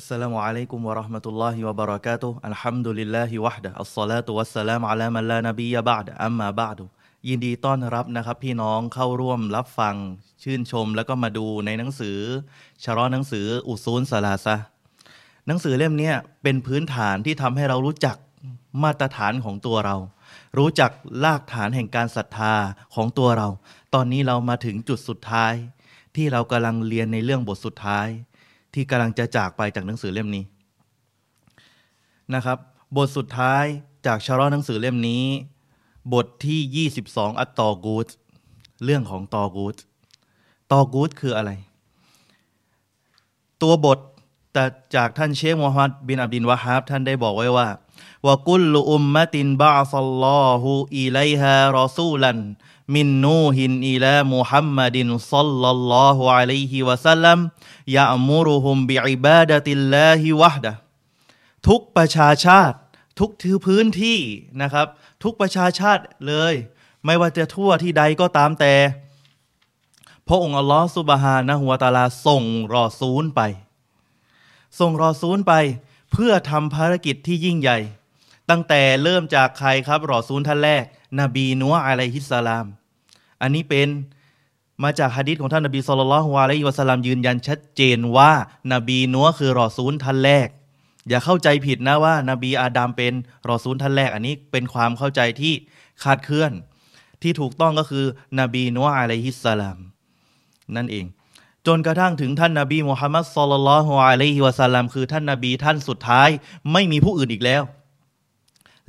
السلام عليكم ورحمة الله وبركاته الحمد لله وحده الصلاة والسلام على من لا نبي بعد أما بعد ยินดีต้อนรับนะครับ พี่น้องเข้าร่วมรับฟังชื่นชม แล้วก็มาดูในหนังสือชะรอหนังสืออุซูลสลาซะหนังสือเล่มเนี้ยเป็นพื้นฐานที่ทำให้เรารู้จักมาตรฐานของตัวเรา รู้จักรากฐานแห่งการศรัทธาของตัวเรา ตอนนี้เรามาถึงจุดสุดท้าย ที่เรากำลังเรียนในเรื่องบทสุดท้าย ที่กำลังจะจากไปจากหนังสือเล่มนี้นะครับ บทสุดท้ายจากชะรอหนังสือเล่มนี้ บทที่ 22 อัตตอกูตเรื่องของตอกูตตอกูตคืออะไร ตัวบทแต่จากท่านเชคมูฮัมหมัดบินอับดินวะฮับท่านได้บอกไว้ว่าวะกุลุอุมมะตินบะซัลลอฮุอิไลฮารอซูลัน มินนูฮินอิลามุฮัมมัดินซัลลัลลอฮุอะลัยฮิวะสัลลัมยะมุรุฮุมบิอิบาดะติลลาฮิวะดะทุกประชาชาติ ทุกทือพื้นที่นะครับ ทุกประชาชาติเลย ไม่ว่าจะทั่วที่ใดก็ตามแต่ พระองค์อัลลอฮฺสุบฮานะฮุวาตาลาส่งรอซูลไป ส่งรอซูลไปเพื่อทำภารกิจที่ยิ่งใหญ่ ตั้งแต่เริ่มจากใครครับรอซูลท่านแรก นบีนัวอะลัยฮิสสลาม อันนี้เป็นมาจากฮะดิษของท่านนบีสุลต่านละฮ์อะลัยฮิวะสลลัมยืนยันชัดเจนว่า นบีนัวคือรอซูลท่านแรก อย่าเข้าใจผิดนะว่า นบีอาดัมเป็นรอซูลท่านแรก อันนี้เป็นความเข้าใจที่คาดเคลื่อน ที่ถูกต้องก็คือนบีนัวอะลัยฮิสสลามนั่นเอง จนกระทั่งถึงท่านนาบีมุฮัมมัดสุลลัลฮุอะลัยฮิวะสลลัมคือท่านนาบีท่านสุดท้าย ไม่มีผู้อื่นอีกแล้ว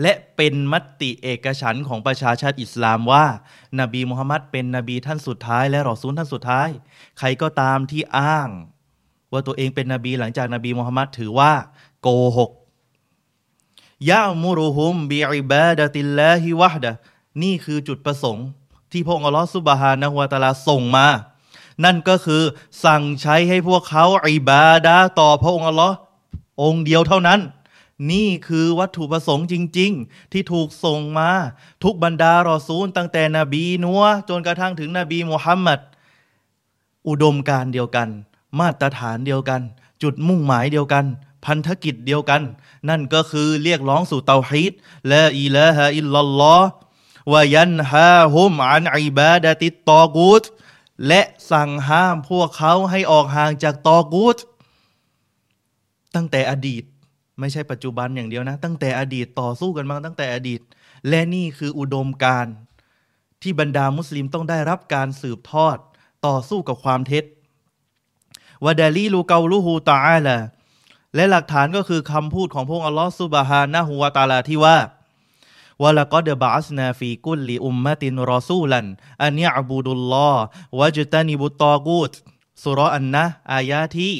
และเป็นมติเอกฉันของประชาชาติอิสลามว่า นบีมุฮัมมัดเป็นนบีท่านสุดท้าย และรอซูลท่านสุดท้าย ใครก็ตามที่อ้าง ว่าตัวเองเป็นนบีหลังจากนบีมุฮัมมัดถือว่า โกหกยะมุรุฮุมบิอิบาดะติลลาฮิวะดะนี่คือจุดประสงค์ ที่พระองค์อัลลอฮฺซุบฮานะฮุวาตาลาส่งมา นั่นก็คือสั่งใช้ให้พวกเขาอิบาดะต่อพระองค์อัลลอฮ์องเดียวเท่านั้น นี่คือวัตถุประสงค์จริง ๆ ที่ถูกส่งมา ทุกบรรดารอซูล ตั้งแต่นบีนัวจนกระทั่งถึงนบีมุฮัมมัดอุดมการเดียวกัน มาตรฐานเดียวกัน จุดมุ่งหมายเดียวกัน พันธกิจเดียวกัน นั่นก็คือเรียกร้องสู่เตาฮีดและอิลาฮะอิลลัลลอฮ์วายันฮาฮุมอันอิบาดติตตอกูตและสั่งห้ามพวกเขาให้ออกห่างจากตอกูตตั้งแต่อดีต ไม่ใช่ปัจจุบันอย่างเดียวนะ ตั้งแต่อดีตต่อสู้กันมาตั้งแต่อดีต และนี่คืออุดมการณ์ที่บรรดามุสลิมต้องได้รับการสืบทอดต่อสู้กับความเท็จวะดาลีลูเกาลูฮูตาอาลาและหลักฐานก็คือคำพูดของพระองค์อัลลอฮฺซุบฮานะฮูวาตาลาที่ว่าวะละกอดบาสนาฟีกุลลิอุมมะตินรอซูลันอันยะบูดุลลอฮ์วะจตานิบุตตอกูตสุรอันนะอายะที่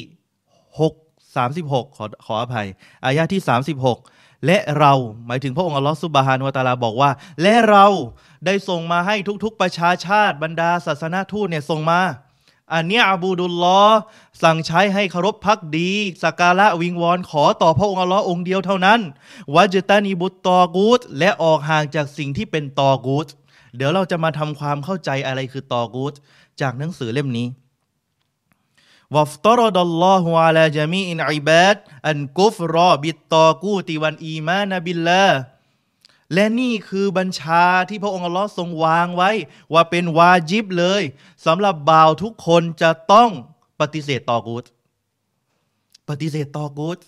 6 36 ขอขออภัย อายะที่ 36 และเราหมายถึงพระองค์อัลลอฮฺซุบฮานุวะตาลาบอกว่า และเราได้ส่งมาให้ทุกๆ ประชาชาติบรรดาศาสนาทูตเนี่ยส่งมาอันเนี้ยอบูดุลลอสั่งใช้ให้เคารพพักดีสักการะวิงวอนขอต่อพระองค์อัลลอฮ์องค์เดียวเท่านั้นวะจตานีบุตตอกูตและออกห่างจากสิ่งที่เป็นตอกูตเดี๋ยวเราจะมาทำความเข้าใจอะไรคือตอกูตจากหนังสือเล่มนี้ وافترض الله على جميع العباد الكفر بالطاغوت والإيمان بالله และนี่คือบัญชาที่พระองค์อัลลอฮ์ทรงวางไว้ ว่าเป็นวาจิบเลยสำหรับบ่าวทุกคนจะต้องปฏิเสธตอกูตปฏิเสธตอกูต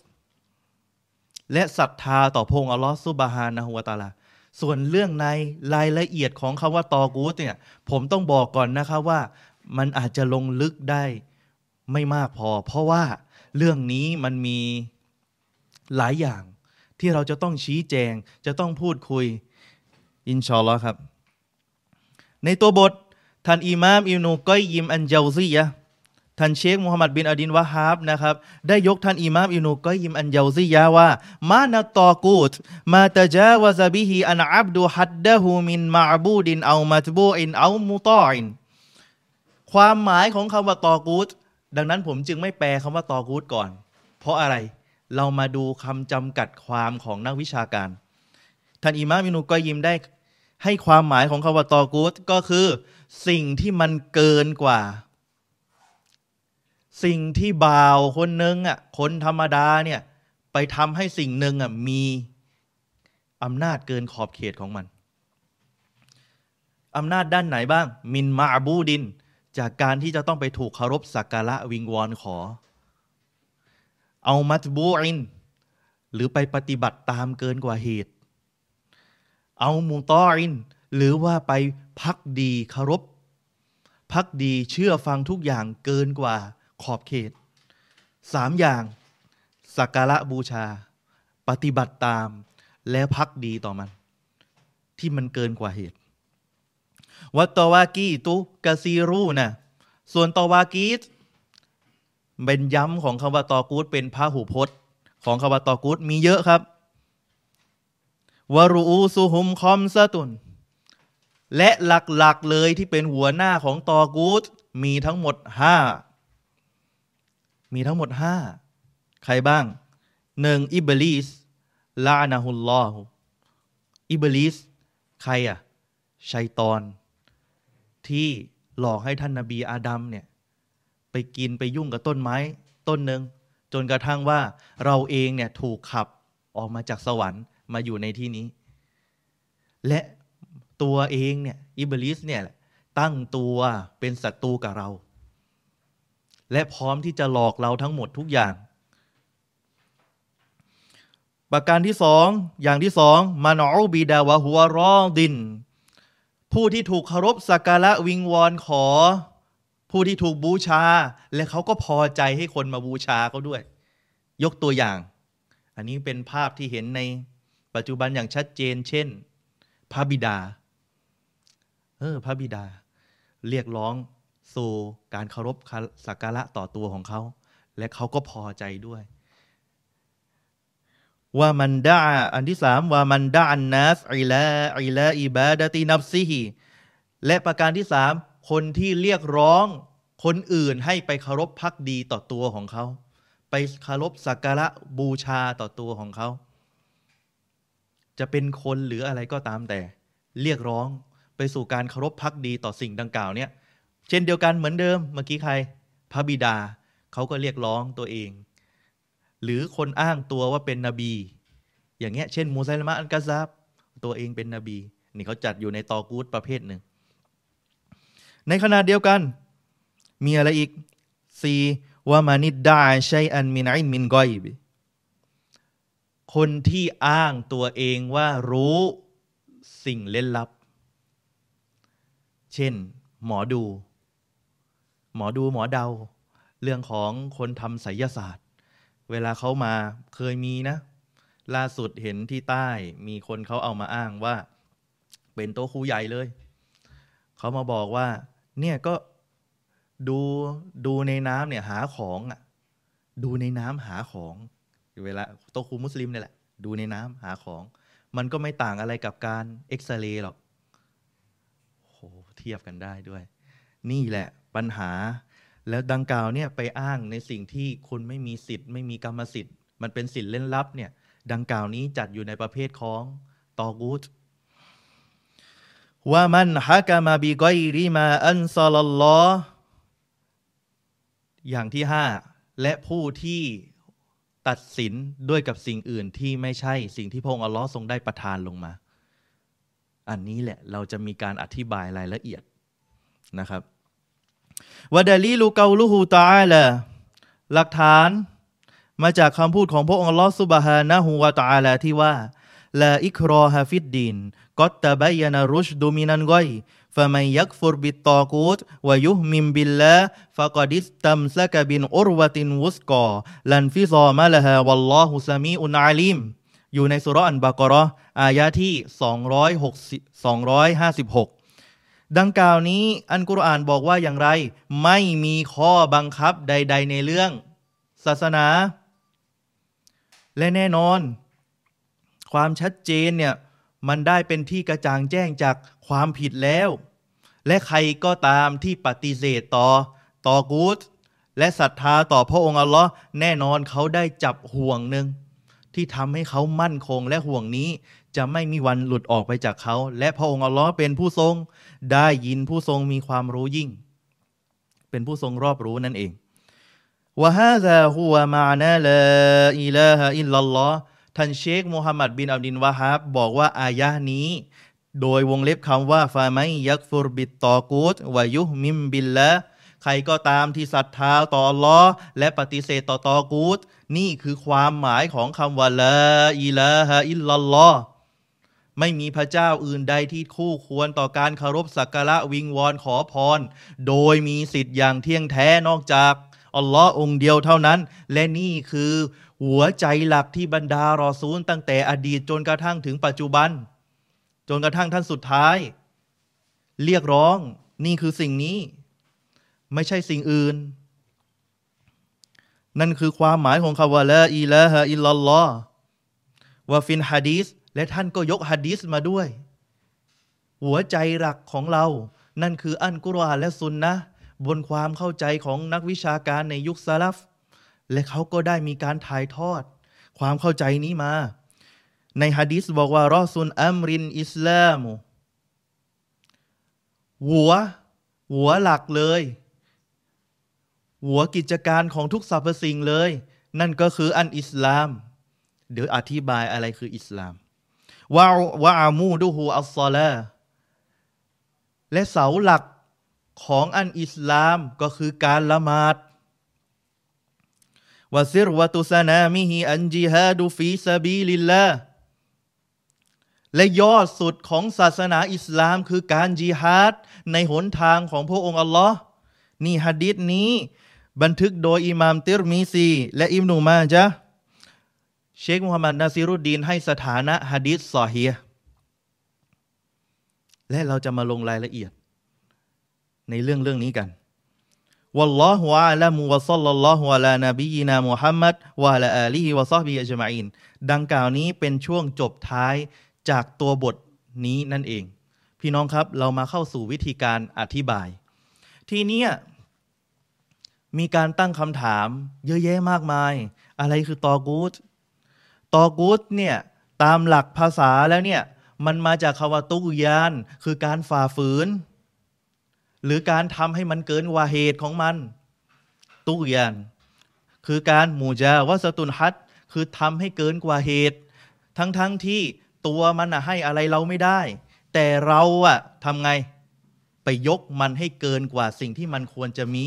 และศรัทธาต่อพระองค์อัลลอฮ์سبحانه وتعالىส่วนเรื่องในรายละเอียดของคำว่าตอกูตเนี่ย ผมต้องบอกก่อนนะครับว่า มันอาจจะลงลึกได้ ไม่มากพอ เพราะว่าเรื่องนี้มันมีหลายอย่างที่เราจะต้องชี้แจง จะต้องพูดคุย อินชาอัลลอฮ์ครับ ในตัวบท ท่านอิมามอิบนุก้อยยิมอันเจาซียะท่านเชคมูฮัมหมัดบินอดินวะฮาบนะครับได้ยกท่านอิมามอิบนุก้อยยิมอันเจาซียะว่า มานาตอกูตมาตะจาวะซะบิฮิอันอับดุฮัดดะฮูมินมาอบูดินเอามัตบูอินเอามุตออินความหมายของคำว่าตอกูต ดังนั้นผมจึงไม่แปลคำว่าตอกูตก่อน เพราะอะไรเรามาดูคำจำกัดความของนักวิชาการ ท่านอิมามอินุกอยิมได้ให้ความหมายของคำว่าตอกูตก็คือ สิ่งที่มันเกินกว่า สิ่งที่บ่าวคนหนึ่งอะคนธรรมดาเนี่ยไปทำให้สิ่งหนึ่งอะมีอำนาจเกินขอบเขตของมันอำนาจด้านไหนบ้าง มินมาบูดิน จากการที่จะต้องไปถูกเคารพสักการะวิงวอนขอ เอามัตบูอิน หรือไปปฏิบัติตามเกินกว่าเหตุ เอามูตออิน หรือว่าไปพักดีเคารพพักดีเชื่อฟังทุกอย่างเกินกว่าขอบเขตสามอย่างสักการะบูชา ปฏิบัติตามและพักดีต่อมัน ที่มันเกินกว่าเหตุ วัตวากีตุกาซีรูนะส่วนตวากีตเป็นย้ำของคำว่าตอกูดเป็นพระหูพจน์ ของคำว่าตอกูดมีเยอะครับวารูซูฮุมคอมซาตุน และหลักๆเลยที่เป็นหัวหน้าของตอกูดมีทั้งหมดห้ามีทั้งหมดห้าใครบ้างหนึ่งอิบลิสลานาฮุลลอฮอิบลิสใครอะชัยตอน ที่หลอกให้ท่านนาบีอาดัมเนี่ยไปกินไปยุ่งกับต้นไม้ต้นหนึ่งจนกระทั่งว่าเราเองเนี่ยถูกขับออกมาจากสวรรค์มาอยู่ในที่นี้ และตัวเองเนี่ยอิบลิสเนี่ยตั้งตัวเป็นศัตรูกับเรา และพร้อมที่จะหลอกเราทั้งหมดทุกอย่าง ประการที่สองอย่างที่สองมานอบีดาวะหัวรอดิน ผู้ที่ถูกเคารพสักการะวิงวอนขอ ผู้ที่ถูกบูชา และเขาก็พอใจให้คนมาบูชาเขาด้วย ยกตัวอย่าง อันนี้เป็นภาพที่เห็นในปัจจุบันอย่างชัดเจน เช่น พระบิดา เออ พระบิดา เรียกร้องสู่การเคารพสักการะต่อตัวของเขา และเขาก็พอใจด้วย ว่ามันด่าอันที่สามว่ามันด่าอันนัสอิลาอิลาอิบาดตินับซีฮีและประการที่สามคนที่เรียกร้องคนอื่นให้ไปเคารพพักดีต่อตัวของเขา ไปเคารพสักการะบูชาต่อตัวของเขา จะเป็นคนหรืออะไรก็ตามแต่ เรียกร้องไปสู่การเคารพพักดีต่อสิ่งดังกล่าวเนี่ย เช่นเดียวกันเหมือนเดิมเมื่อกี้ใคร พระบิดาเขาก็เรียกร้องตัวเอง หรือคนอ้างตัวว่าเป็นนบี อย่างเงี้ยเช่นมูไซลมะอันกาซับตัวเองเป็นนบี นี่เขาจัดอยู่ในตอกูดประเภทหนึ่ง ในขณะเดียวกัน มีอะไรอีกซีว่ามานิดได้ใช้อันมินอินมินกอยบคนที่อ้างตัวเองว่ารู้สิ่งเล่นลับ เช่น หมอดู หมอดูหมอเดา เรื่องของคนทำไสยศาสตร์ เวลาเขามาเคยมีนะ ล่าสุดเห็นที่ใต้มีคนเขาเอามาอ้างว่า เป็นโต๊ะครูใหญ่เลย เขามาบอกว่า เนี่ยก็ดูดูในน้ำเนี่ยหาของอะดูในน้ำหาของเวลาโต๊ะครูมุสลิมเนี่ยแหละ ดูในน้ำหาของ มันก็ไม่ต่างอะไรกับการเอ็กซเรย์หรอกโหเทียบกันได้ด้วย นี่แหละปัญหา แล้วดังกล่าวเนี่ยไปอ้างในสิ่งที่คุณไม่มีสิทธิ์ ไม่มีกรรมสิทธิ์ มันเป็นสิทธิ์เล่นลับเนี่ย ดังกล่าวนี้จัดอยู่ในประเภทของตอกูตว่ามันฮักมาบีกอยริมาอันซาลลออย่างที่ห้าและผู้ที่ตัดสินด้วยกับสิ่งอื่นที่ไม่ใช่สิ่งที่พระองค์อัลลอฮ์ทรงได้ประทานลงมา อันนี้แหละเราจะมีการอธิบายรายละเอียดนะครับ วดาลีลูกาลูฮูตาลาหลักฐานมาจากคำพูดของพระองค์ลอสุบฮานะฮูวาตาลาที่ว่าลาอิครอฮาฟิดดินกัตตะบายนารุชดูมินันกอยฟะมันยักฟุรบิตตอกูตวะยุห์มิมบิลละฟะกดิสตัมซะกะบินอุรวะตินวุสกอลันฟิซอมะละฮาวัลลอฮุซามีอุนอาลิมอยู่ในสุรอันบากรออายะที่ 260 256 ดังกล่าวนี้อันกุรอานบอกว่าอย่างไร ไม่มีข้อบังคับใด ๆ ในเรื่อง ศาสนา และแน่นอน ความชัดเจนเนี่ยมันได้เป็นที่กระจ่างแจ้งจากความผิดแล้ว และใครก็ตามที่ปฏิเสธต่อ ต่อกูดและศรัทธาต่อพระองค์อัลลอฮ์แน่นอนเขาได้จับห่วงหนึ่ง ที่ทำให้เขามั่นคงและห่วงนี้ จะไม่มีวันหลุดออกไปจากเขา และพระองค์อัลลอฮ์เป็นผู้ทรง ได้ยินผู้ทรงมีความรู้ยิ่ง เป็นผู้ทรงรอบรู้นั่นเองوهذا هو معنى لا إله إلا الله ท่านเชคมูฮัมหมัดบินอับดุลวะฮับบอกว่าอายะนี้ โดยวงเล็บคำว่าفمن يكفر بالطاغوت ويؤمن بالله ใครก็ตามที่ศรัทธาต่ออัลลอฮ์และปฏิเสธต่อตอกูตนี่คือความหมายของคำว่าละอิลาฮะอิลลัลลอไม่มีพระเจ้าอื่นใดที่คู่ควรต่อการเคารพสักการะวิงวอนขอพร โดยมีสิทธิ์อย่างเที่ยงแท้นอกจากอัลลอฮ์องเดียวเท่านั้น และนี่คือหัวใจหลักที่บรรดารอซูลตั้งแต่อดีตจนกระทั่งถึงปัจจุบัน จนกระทั่งท่านสุดท้าย เรียกร้องนี่คือสิ่งนี้ ไม่ใช่สิ่งอื่น นั่นคือความหมายของคำว่าละอิลาฮะอิลลัลอฮ์ว่าฟินฮะดีสและท่านก็ยกฮะดีสมาด้วย หัวใจหลักของเรา นั่นคืออันกุรอานและซุนนะบนความเข้าใจของนักวิชาการในยุคซาลฟและเขาก็ได้มีการถ่ายทอด ความเข้าใจนี้มา ในฮะดีสบอกว่ารอซุนอัมรินอิสลามหัว หัวหลักเลย หัวกิจการของทุกสรรพสิ่งเลย นั่นก็คืออันอิสลาม เดี๋ยวอธิบายอะไรคืออิสลามวาวะอามูดูฮูอัลซอลาและเสาหลักของอันอิสลามก็คือการละหมาดวะซิรวะตุสนามิฮิอันจิฮาดูฟีซาบีลิลลาและยอดสุดของศาสนาอิสลามคือการจิฮาดในหนทางของพระองค์อัลลอฮ์นี่ฮะดิษนี้ บันทึกโดยอิหม่ามติรมีซี และอิบนุมาจะเชคมุฮัมมัดนาซิรุดดีนให้สถานะฮะดิษซอฮีและเราจะมาลงรายละเอียด ในเรื่องเรื่องนี้กันวัลลอฮุอะลัมุวะซัลลัลลอฮุอะลานบีนามุฮัมมัดวะอะลาอาลีวะซอบีอัจมาอินดังกล่าวนี้เป็นช่วงจบท้ายจากตัวบทนี้นั่นเอง พี่น้องครับเรามาเข้าสู่วิธีการอธิบาย ทีนี้ มีการตั้งคำถามเยอะแยะมากมาย อะไรคือตอกูตตอกูตเนี่ยตามหลักภาษาแล้วเนี่ยมันมาจากคำว่าตุกยาน คือการฝ่าฝืน หรือการทำให้มันเกินกว่าเหตุของมัน ตุกยาน คือการหมู่จาวัสตุนฮัดคือทำให้เกินกว่าเหตุ ทั้งๆทที่ตัวมันอะให้อะไรเราไม่ได้ แต่เราอะทำไงไปยกมันให้เกินกว่าสิ่งที่มันควรจะมี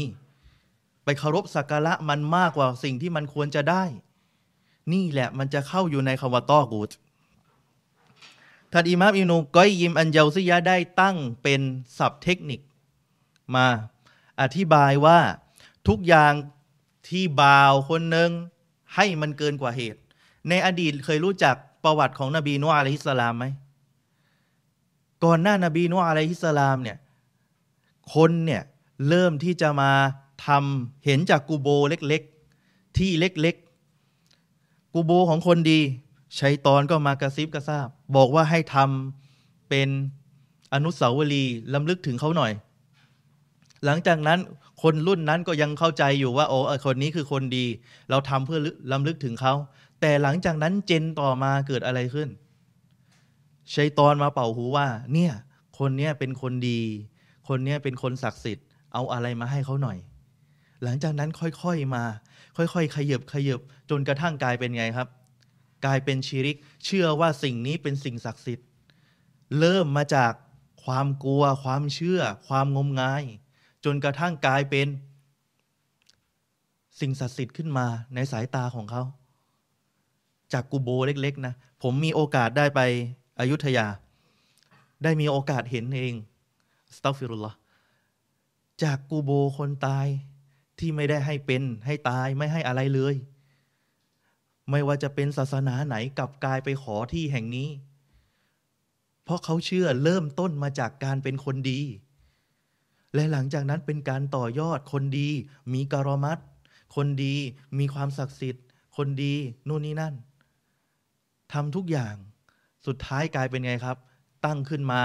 ไปเคารพสักการะมันมากกว่าสิ่งที่มันควรจะได้ นี่แหละมันจะเข้าอยู่ในคำว่าตอกูตท่านอิมามอินูก้อยยิมอันเยาซิยะได้ตั้งเป็นศัพท์เทคนิค มาอธิบายว่าทุกอย่างที่บ่าวคนหนึ่งให้มันเกินกว่าเหตุ ในอดีตเคยรู้จักประวัติของนบีนูอะลัยฮิสลามไหมก่อนหน้านบีนูอะลัยฮิสสลามเนี่ยคนเนี่ยเริ่มที่จะมา ทำเห็นจากกูโบเล็กๆ ที่เล็กๆ กูโบของคนดีชัยตอนก็มากระซิบกระซาบ บอกว่าให้ทำเป็นอนุสาวรีย์ลำลึกถึงเขาหน่อย หลังจากนั้นคนรุ่นนั้นก็ยังเข้าใจอยู่ว่า โอ้คนนี้คือคนดี เราทำเพื่อลำลึกถึงเขา แต่หลังจากนั้นเจนต่อมาเกิดอะไรขึ้นชัยตอนมาเป่าหูว่า เนี่ย คนเนี้ยเป็นคนดี คนเนี้ยเป็นคนศักดิ์สิทธิ์ เอาอะไรมาให้เขาหน่อย หลังจากนั้นค่อยๆมา ค่อยๆ ขยบขยบจนกระทั่งกลายเป็นไงครับ กลายเป็นชีริก เชื่อว่าสิ่งนี้เป็นสิ่งศักดิ์สิทธิ์ เริ่มมาจากความกลัว ความเชื่อ ความงมงาย จนกระทั่งกลายเป็น สิ่งศักดิ์สิทธิ์ขึ้นมาในสายตาของเขา จากกูโบเล็กๆนะ ผมมีโอกาสได้ไปอยุธยา ได้มีโอกาสเห็นเองสตัฟฟิรุลลอจากกูโบคนตาย ที่ไม่ได้ให้เป็นให้ตายไม่ให้อะไรเลย ไม่ว่าจะเป็นศาสนาไหนกลับกลายไปขอที่แห่งนี้ เพราะเขาเชื่อเริ่มต้นมาจากการเป็นคนดี และหลังจากนั้นเป็นการต่อยอดคนดี มีกรมัดคนดีมีความศักดิ์สิทธิ์ คนดีนู่นนี่นั่นทำทุกอย่างสุดท้ายกลายเป็นไงครับ ตั้งขึ้นมา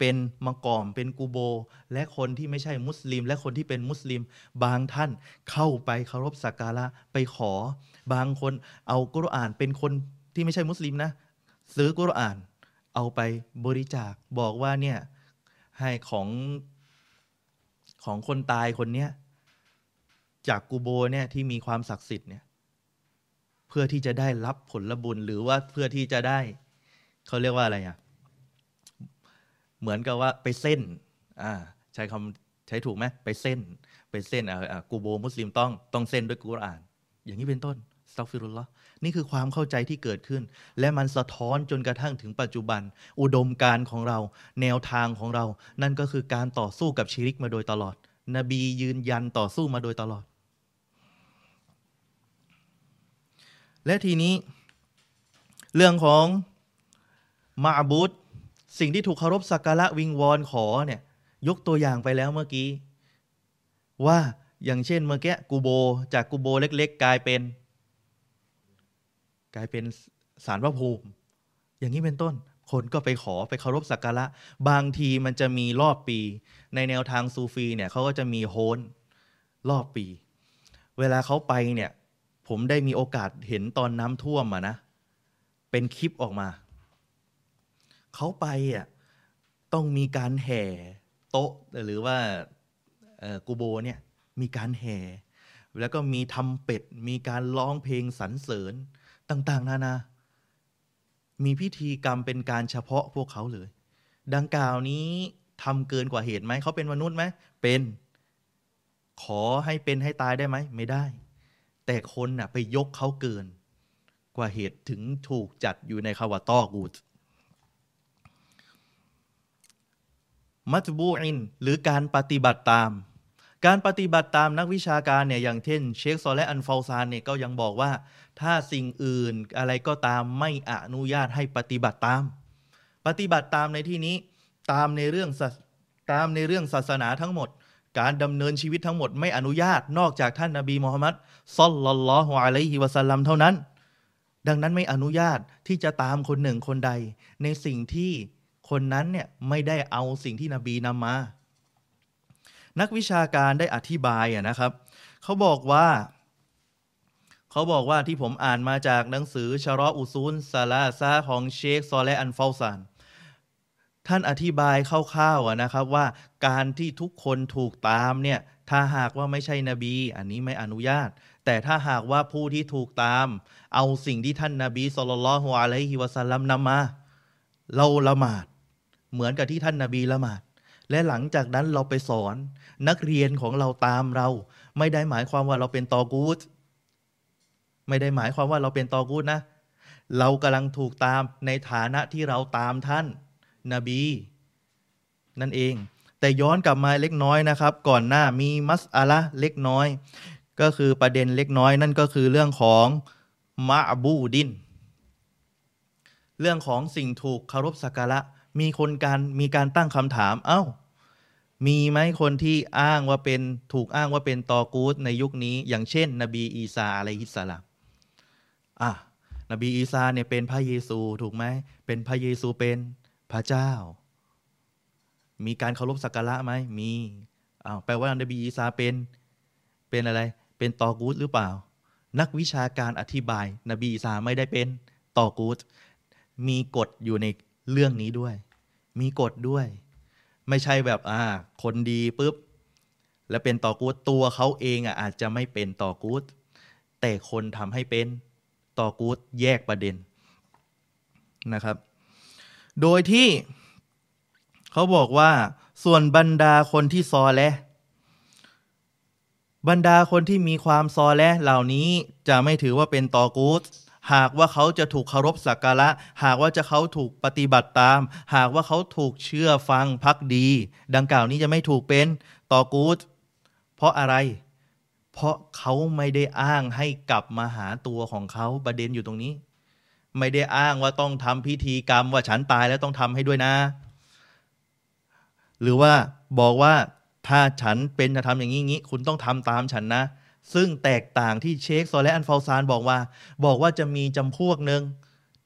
เป็นมังกรเป็นกูโบ และคนที่ไม่ใช่มุสลิม และคนที่เป็นมุสลิม บางท่านเข้าไปเคารพสักการะไปขอ บางคนเอากุรอานเป็นคนที่ไม่ใช่มุสลิมนะ ซื้อกุรอาน เอาไปบริจาคบอกว่าเนี่ยให้ของของคนตายคนเนี้ยจากกูโบเนี่ยที่มีความศักดิ์สิทธิ์เนี่ยเพื่อที่จะได้รับผลบุญหรือว่าเพื่อที่จะได้เขาเรียกว่าอะไรอะ เหมือนกับว่าไปเส้นอ่าใช้คำใช้ถูกไหมไปเส้น ไปเส้นอ่ากูโบมุสลิมต้องต้องเส้นด้วยกุรอาน อย่างนี้เป็นต้นสตัฟิรุลละนี่คือความเข้าใจที่เกิดขึ้น และมันสะท้อนจนกระทั่งถึงปัจจุบัน อุดมการของเรา แนวทางของเรา นั่นก็คือการต่อสู้กับชีริกมาโดยตลอด นบียืนยันต่อสู้มาโดยตลอด และทีนี้ เรื่องของมาบุต สิ่งที่ถูกเคารพสักการะวิงวอนขอเนี่ยยกตัวอย่างไปแล้วเมื่อกี้ ว่าอย่างเช่นเมื่อกี้กูโบจากกูโบเล็ก ๆ กลายเป็น กลายเป็นสารพระภูมิ อย่างนี้เป็นต้น คนก็ไปขอไปเคารพสักการะ บางทีมันจะมีรอบปี ในแนวทางซูฟีเนี่ยเขาก็จะมีโฮนรอบปี เวลาเขาไปเนี่ย ผมได้มีโอกาสเห็นตอนน้ำท่วมอะนะ เป็นคลิปออกมา เขาไปอะต้องมีการแห่โต๊ะหรือว่ากูโบเนี่ยมีการแห่ แล้วก็มีทำเป็ด มีการร้องเพลงสรรเสริญต่างๆ นานา มีพิธีกรรมเป็นการเฉพาะพวกเขาเลย ดังกล่าวนี้ทำเกินกว่าเหตุไหม เขาเป็นมนุษย์ไหม เป็น ขอให้เป็นให้ตายได้ไหม ไม่ได้ แต่คนน่ะไปยกเขาเกิน กว่าเหตุถึงถูกจัดอยู่ในคาวาตอกูด มัตบูอิน หรือการปฏิบัติตาม การปฏิบัติตามนักวิชาการเนี่ยอย่างเช่นเชคซอและอันฟาซานเนี่ยก็ยังบอกว่า ถ้าสิ่งอื่นอะไรก็ตามไม่อนุญาตให้ปฏิบัติตาม ปฏิบัติตามในที่นี้ตามในเรื่องตามในเรื่องศาสนาทั้งหมด การดำเนินชีวิตทั้งหมดไม่อนุญาตนอกจากท่านนาบีมูฮัมมัดซอลลัลลอฮุอะลัยฮิวะสัลลัมเท่านั้น ดังนั้นไม่อนุญาตที่จะตามคนหนึ่งคนใด ในสิ่งที่ คนนั้นเนี่ยไม่ได้เอาสิ่งที่นบีนำมา นักวิชาการได้อธิบายนะครับ เขาบอกว่า เขาบอกว่าที่ผมอ่านมาจากหนังสือชารออุซูลซาลาซาของเชคซอและอันฟาซานท่านอธิบายคร่าวๆนะครับว่าการที่ทุกคนถูกตามเนี่ยถ้าหากว่าไม่ใช่นบี อันนี้ไม่อนุญาต แต่ถ้าหากว่าผู้ที่ถูกตาม เอาสิ่งที่ท่านนาบีสุลต่านละฮ์อะลัยฮิวะสัลลัมนำมา เราละหมาด เหมือนกับที่ท่านนาบีละหมาดและหลังจากนั้นเราไปสอน นักเรียนของเราตามเรา ไม่ได้หมายความว่าเราเป็นตอกูดไม่ได้หมายความว่าเราเป็นตอกูดนะ เรากำลังถูกตามในฐานะที่เราตามท่านนบี นั่นเอง แต่ย้อนกลับมาเล็กน้อยนะครับ ก่อนหน้ามีมัสอาละเล็กน้อย ก็คือประเด็นเล็กน้อยนั่นก็คือเรื่องของมะบูดิน เรื่องของสิ่งถูกคารพสักการะ มีคนการมีการตั้งคำถาม เอา้า มีไหมคนที่อ้างว่าเป็นถูกอ้างว่าเป็นตอกูตในยุคนี้ อย่างเช่น นบีอีสาอะลัยฮิสสลามอะนบีอีสาเนี่ยเป็นพระเยซูถูกไหมเป็นพระเยซูเป็นพระเจ้า มีการเคารพสักการะไหมมีอ้าวแปลว่านบีอีสาเป็นเป็นอะไร เป็นตอกูตหรือเปล่า นักวิชาการอธิบาย นบีอีสาไม่ได้เป็นตอกูตมีกฎอยู่ใน เรื่องนี้ด้วย มีกฎด้วย ไม่ใช่แบบอ่า คนดีปุ๊บ แล้วเป็นต่อกูดตัวเขาเองอะอาจจะไม่เป็นต่อกูดแต่คนทำให้เป็นต่อกูดแยกประเด็นนะครับ โดยที่เขาบอกว่าส่วนบรรดาคนที่ซอและ บรรดาคนที่มีความซอและเหล่านี้จะไม่ถือว่าเป็นตอกูด หากว่าเขาจะถูกเคารพสักการะ หากว่าจะเขาถูกปฏิบัติตาม หากว่าเขาถูกเชื่อฟังพักดี ดังกล่าวนี้จะไม่ถูกเป็นต่อกูดเพราะอะไร เพราะเขาไม่ได้อ้างให้กลับมาหาตัวของเขาประเด็นอยู่ตรงนี้ ไม่ได้อ้างว่าต้องทำพิธีกรรมว่าฉันตายแล้วต้องทำให้ด้วยนะ หรือว่าบอกว่าถ้าฉันเป็นจะทำอย่างนี้งี้คุณต้องทำตามฉันนะ ซึ่งแตกต่างที่เชคโซและอันฟาซานบอกว่า บอกว่าจะมีจำพวกหนึ่ง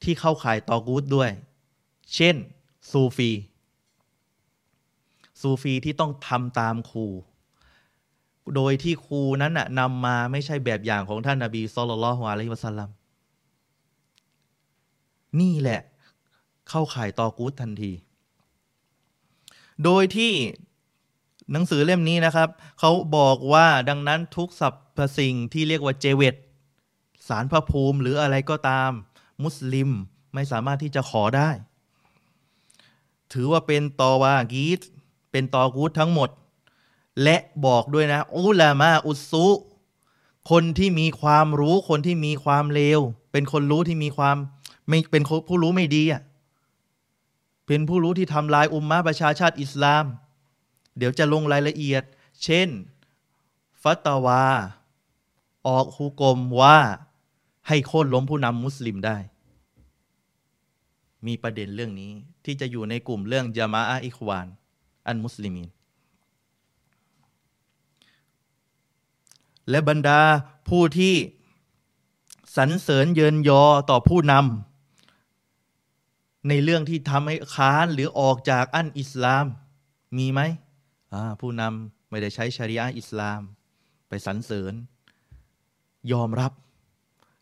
ที่เข้าข่ายตอกูดด้วย เช่น ซูฟีซูฟีที่ต้องทำตามครู โดยที่ครูนั้นน่ะนำมาไม่ใช่แบบอย่างของท่านนาบีสุลต่านละฮ์อะลัยฮิวะสัลลัมนี่แหละ เข้าข่ายตอกูดทันที โดยที่หนังสือเล่มนี้นะครับ เขาบอกว่าดังนั้นทุกสัป พสิ่งที่เรียกว่าเจเวตสารพระภูมิหรืออะไรก็ตาม มุสลิมไม่สามารถที่จะขอได้ ถือว่าเป็นตอวากีตเป็นตอกูดทั้งหมด และบอกด้วยนะ อุลามาอุสุคนที่มีความรู้คนที่มีความเลว เป็นคนรู้ที่มีความไม่เป็นผู้รู้ไม่ดีอะเป็นผู้รู้ที่ทำลายอุมมะประชาชาติอิสลาม เดี๋ยวจะลงรายละเอียด เช่น ฟัตวา ออกฮุกมว่าให้โค่นล้มผู้นำมุสลิมได้ มีประเด็นเรื่องนี้ที่จะอยู่ในกลุ่มเรื่องยามาอะอิควาน อันมุสลิมีน และบรรดาผู้ที่สรรเสริญเยินยอต่อผู้นำในเรื่องที่ทำให้ค้านหรือออกจากอันอิสลาม มีไหมผู้นำไม่ได้ใช้ชริอะอิสลาม ไปสรรเสริญ ยอมรับ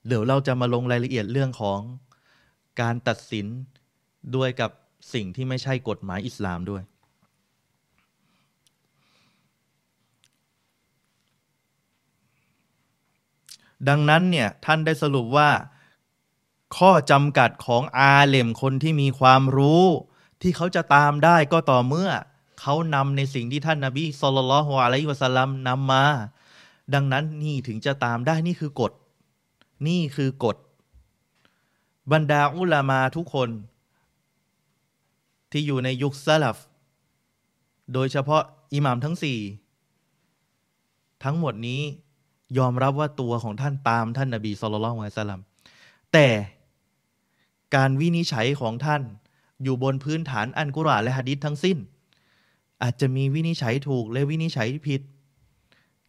เดี๋ยวเราจะมาลงรายละเอียดเรื่องของการตัดสินด้วยกับสิ่งที่ไม่ใช่กฎหมายอิสลามด้วย ดังนั้นเนี่ยท่านได้สรุปว่า ข้อจำกัดของอาเลมคนที่มีความรู้ ที่เขาจะตามได้ก็ต่อเมื่อ เขานำในสิ่งที่ท่านนาบีสุลต่านอะลัยวะสัลลัมนำมา ดังนั้นนี่ถึงจะตามได้นี่คือกฎ นี่คือกฎ บรรดาอุลามาทุกคน ที่อยู่ในยุคซาลฟโดยเฉพาะอิหมามทั้งสี่ทั้งหมดนี้ยอมรับว่าตัวของท่านตามท่านนาบีสุลต่านละสัลลัมแต่การวินิจฉัยของท่านอยู่บนพื้นฐานอันกุรอานและฮะดิษทั้งสิ้น อาจจะมีวินิจฉัยถูกและวินิจฉัยผิด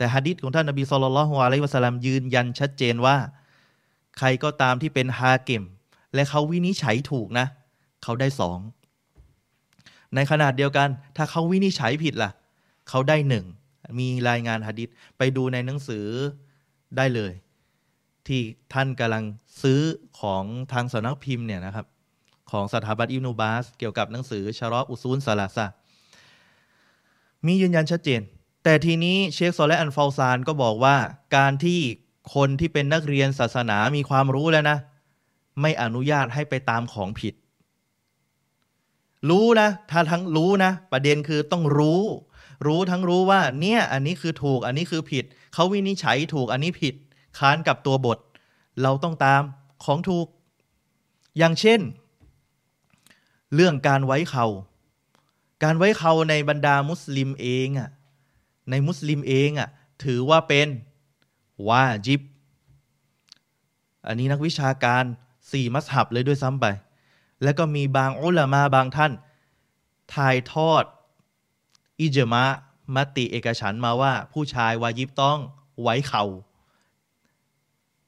แต่ฮะดิษของท่านนาบีสุลต่านละฮ์อะลัยวะสลลัมยืนยันชัดเจนว่า ใครก็ตามที่เป็นฮาเกมและเขาวินิจฉัยถูกนะ เขาได้สอง ในขนาดเดียวกัน ถ้าเขาวินิจฉัยผิดล่ะ เขาได้หนึ่ง มีรายงานหะดิษไปดูในหนังสือได้เลย ที่ท่านกำลังซื้อของทางสนักพิมพ์เนี่ยนะครับ ของสถาบันอิบนูบาส เกี่ยวกับหนังสือชารออุซูลซาลาซามียืนยันชัดเจน แต่ทีนี้เชคโซและอันฟาซานก็บอกว่า การที่คนที่เป็นนักเรียนศาสนามีความรู้แล้วนะ ไม่อนุญาตให้ไปตามของผิด รู้นะ ถ้าทั้งรู้นะ ประเด็นคือต้องรู้ รู้ทั้งรู้ว่า เนี่ย อันนี้คือถูก อันนี้คือผิด เขาวินิจฉัยถูกอันนี้ผิด ค้านกับตัวบท เราต้องตามของถูก อย่างเช่น เรื่องการไว้เขา การไว้เขาในบรรดามุสลิมเองอะ ในมุสลิมเองอะถือว่าเป็นวาจิบ อันนี้นักวิชาการสี่มัสฮับเลยด้วยซ้ำไป แล้วก็มีบางอุลามาบางท่าน ถ่ายทอด อิจมะมติเอกฉันมาว่า ผู้ชายวายิบต้องไว้เขา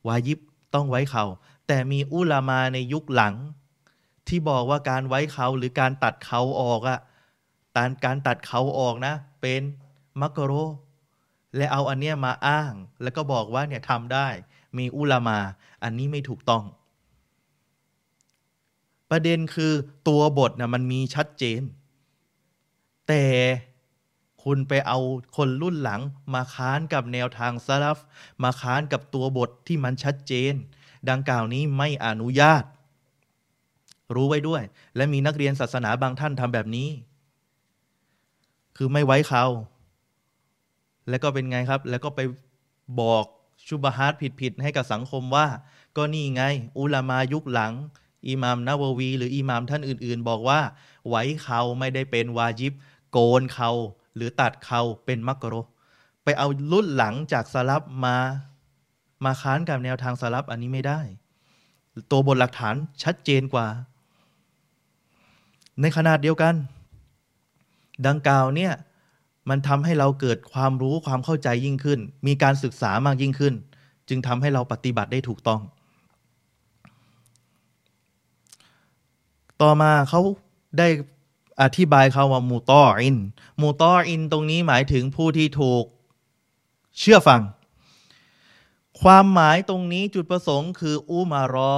วายิบต้องไว้เขาแต่มีอุลามาในยุคหลัง ที่บอกว่าการไว้เขาหรือการตัดเขาออกอะการการตัดเขาออกนะ เป็น มักโร และเอาอันเนี้ยมาอ้าง แล้วก็บอกว่าเนี่ยทำได้ มีอุลามา อันนี้ไม่ถูกต้อง ประเด็นคือตัวบทนะมันมีชัดเจน แต่คุณไปเอาคนรุ่นหลังมาค้านกับแนวทางซาลฟมาค้านกับตัวบทที่มันชัดเจน ดังกล่าวนี้ไม่อนุญาต รู้ไว้ด้วย และมีนักเรียนศาสนาบางท่านทำแบบนี้ คือไม่ไว้เขา แล้วก็เป็นไงครับ แล้วก็ไปบอกชุบฮาร์ดผิดๆให้กับสังคมว่า ก็นี่ไง อุลามายุคหลังอิหมามนาววี หรืออิหมามท่านอื่น ๆ บอกว่า ไว้เขาไม่ได้เป็นวาจิบ โกนเขาหรือตัดเขาเป็นมักโรไปเอารุ่นหลังจากสลับมา มาค้านกับแนวทางสลับอันนี้ไม่ได้ ตัวบทหลักฐานชัดเจนกว่า ในขนาดเดียวกัน ดังกล่าวเนี่ย มันทำให้เราเกิดความรู้ความเข้าใจยิ่งขึ้น มีการศึกษามากยิ่งขึ้น จึงทำให้เราปฏิบัติได้ถูกต้อง ต่อมาเขาได้อธิบายคาว่ามูตออิน มูตออิน ตรงนี้หมายถึงผู้ที่ถูกเชื่อฟัง ความหมายตรงนี้จุดประสงค์คืออุมารอ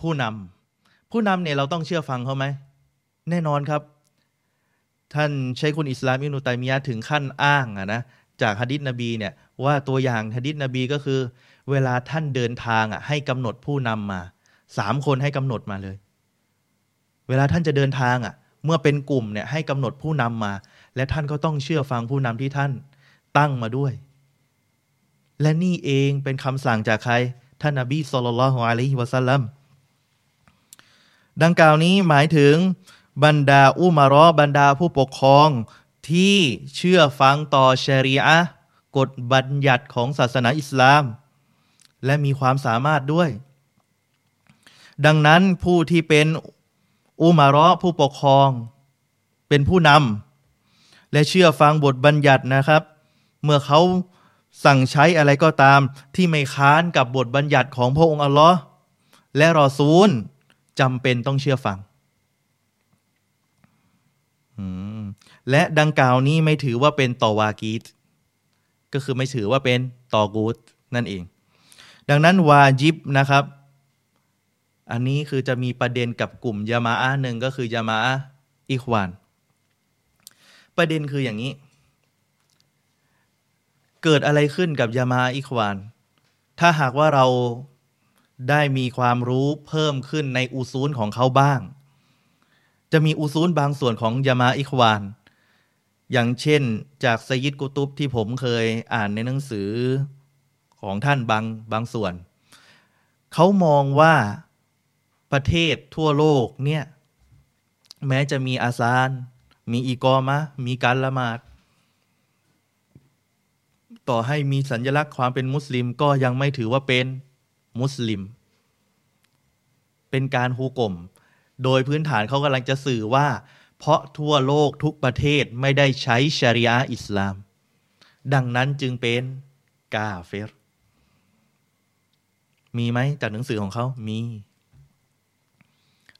ผู้นำผู้นำเนี่ยเราต้องเชื่อฟังเขาไหม แน่นอนครับ ท่านใช้คุณอิสลามอินุตัยมียะถึงขั้นอ้างอะนะจากฮะดิษนบีเนี่ยว่าตัวอย่างฮะดิษนบีก็คือ เวลาท่านเดินทางอะให้กำหนดผู้นำมาสามคนให้กำหนดมาเลย เวลาท่านจะเดินทางอะ เมื่อเป็นกลุ่มเนี่ยให้กำหนดผู้นำมา และท่านก็ต้องเชื่อฟังผู้นำที่ท่านตั้งมาด้วย และนี่เองเป็นคำสั่งจากใคร ท่านนบีสุลต่านละฮ์อะลัยฮิวะสัลลัมดังกล่าวนี้หมายถึง บรรดาอุมารอบรรดาผู้ปกครอง ที่เชื่อฟังต่อชรีอะห์กฎบัญญัติของศาสนาอิสลาม และมีความสามารถด้วย ดังนั้นผู้ที่เป็นอุมารอผู้ปกครอง เป็นผู้นำและเชื่อฟังบทบัญญัตินะครับ เมื่อเขาสั่งใช้อะไรก็ตามที่ไม่ค้านกับบทบัญญัติของพระองค์อัลลอฮ์และรอซูลจำเป็นต้องเชื่อฟัง และดังกล่าวนี้ไม่ถือว่าเป็นตอวากีตก็คือไม่ถือว่าเป็นตอกูตนั่นเอง ดังนั้นวาจิบนะครับ อันนี้คือจะมีประเด็นกับกลุ่มยามาอะหนึ่งก็คือยามาอะอิควาน ประเด็นคืออย่างนี้ เกิดอะไรขึ้นกับยามาอิควาน ถ้าหากว่าเราได้มีความรู้เพิ่มขึ้นในอุซูลของเขาบ้าง จะมีอุซูลบางส่วนของยามาอิควาน อย่างเช่นจากไซยิดกุตุบที่ผมเคยอ่านในหนังสือของท่านบางบางส่วน เขามองว่าประเทศทั่วโลกเนี่ยแม้จะมีอาซาน มีอีกอมะ มีการละหมาด ต่อให้มีสัญลักษณ์ความเป็นมุสลิมก็ยังไม่ถือว่าเป็นมุสลิม เป็นการฮูกลม โดยพื้นฐานเขากำลังจะสื่อว่า เพราะทั่วโลกทุกประเทศไม่ได้ใช้ชริอะอิสลาม ดังนั้นจึงเป็นกาเฟรมีไหมจากหนังสือของเขามี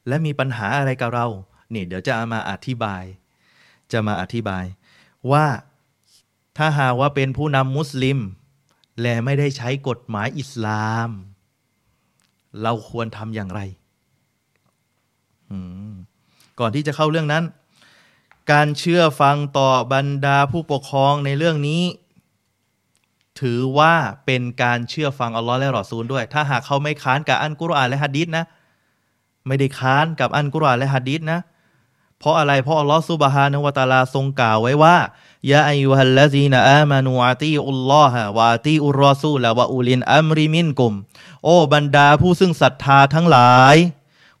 และมีปัญหาอะไรกับเราเนี่ยเดี๋ยวจะมาอธิบาย จะมาอธิบาย ว่าถ้าหากว่าเป็นผู้นำมุสลิม และไม่ได้ใช้กฎหมายอิสลาม เราควรทำอย่างไร ก่อนที่จะเข้าเรื่องนั้น การเชื่อฟังต่อบรรดาผู้ปกครองในเรื่องนี้ ถือว่าเป็นการเชื่อฟังอัลลอฮ์และรอซูลด้วย ถ้าหากเขาไม่ค้านกับอันกุรอานและฮะดีษนะ ไม่ได้ค้านกับอันกุรอานและฮะดีษนะเพราะอะไร เพราะอัลลอฮ์ซุบฮานะวะตาลาทรงกล่าวไว้ว่ายาอายุฮัลลซีนอามานูอาตีอุลลอฮะวาตีอุรอซูละวะอูลินอัมริมินกุม โอ้บรรดาผู้ซึ่งศรัทธาทั้งหลาย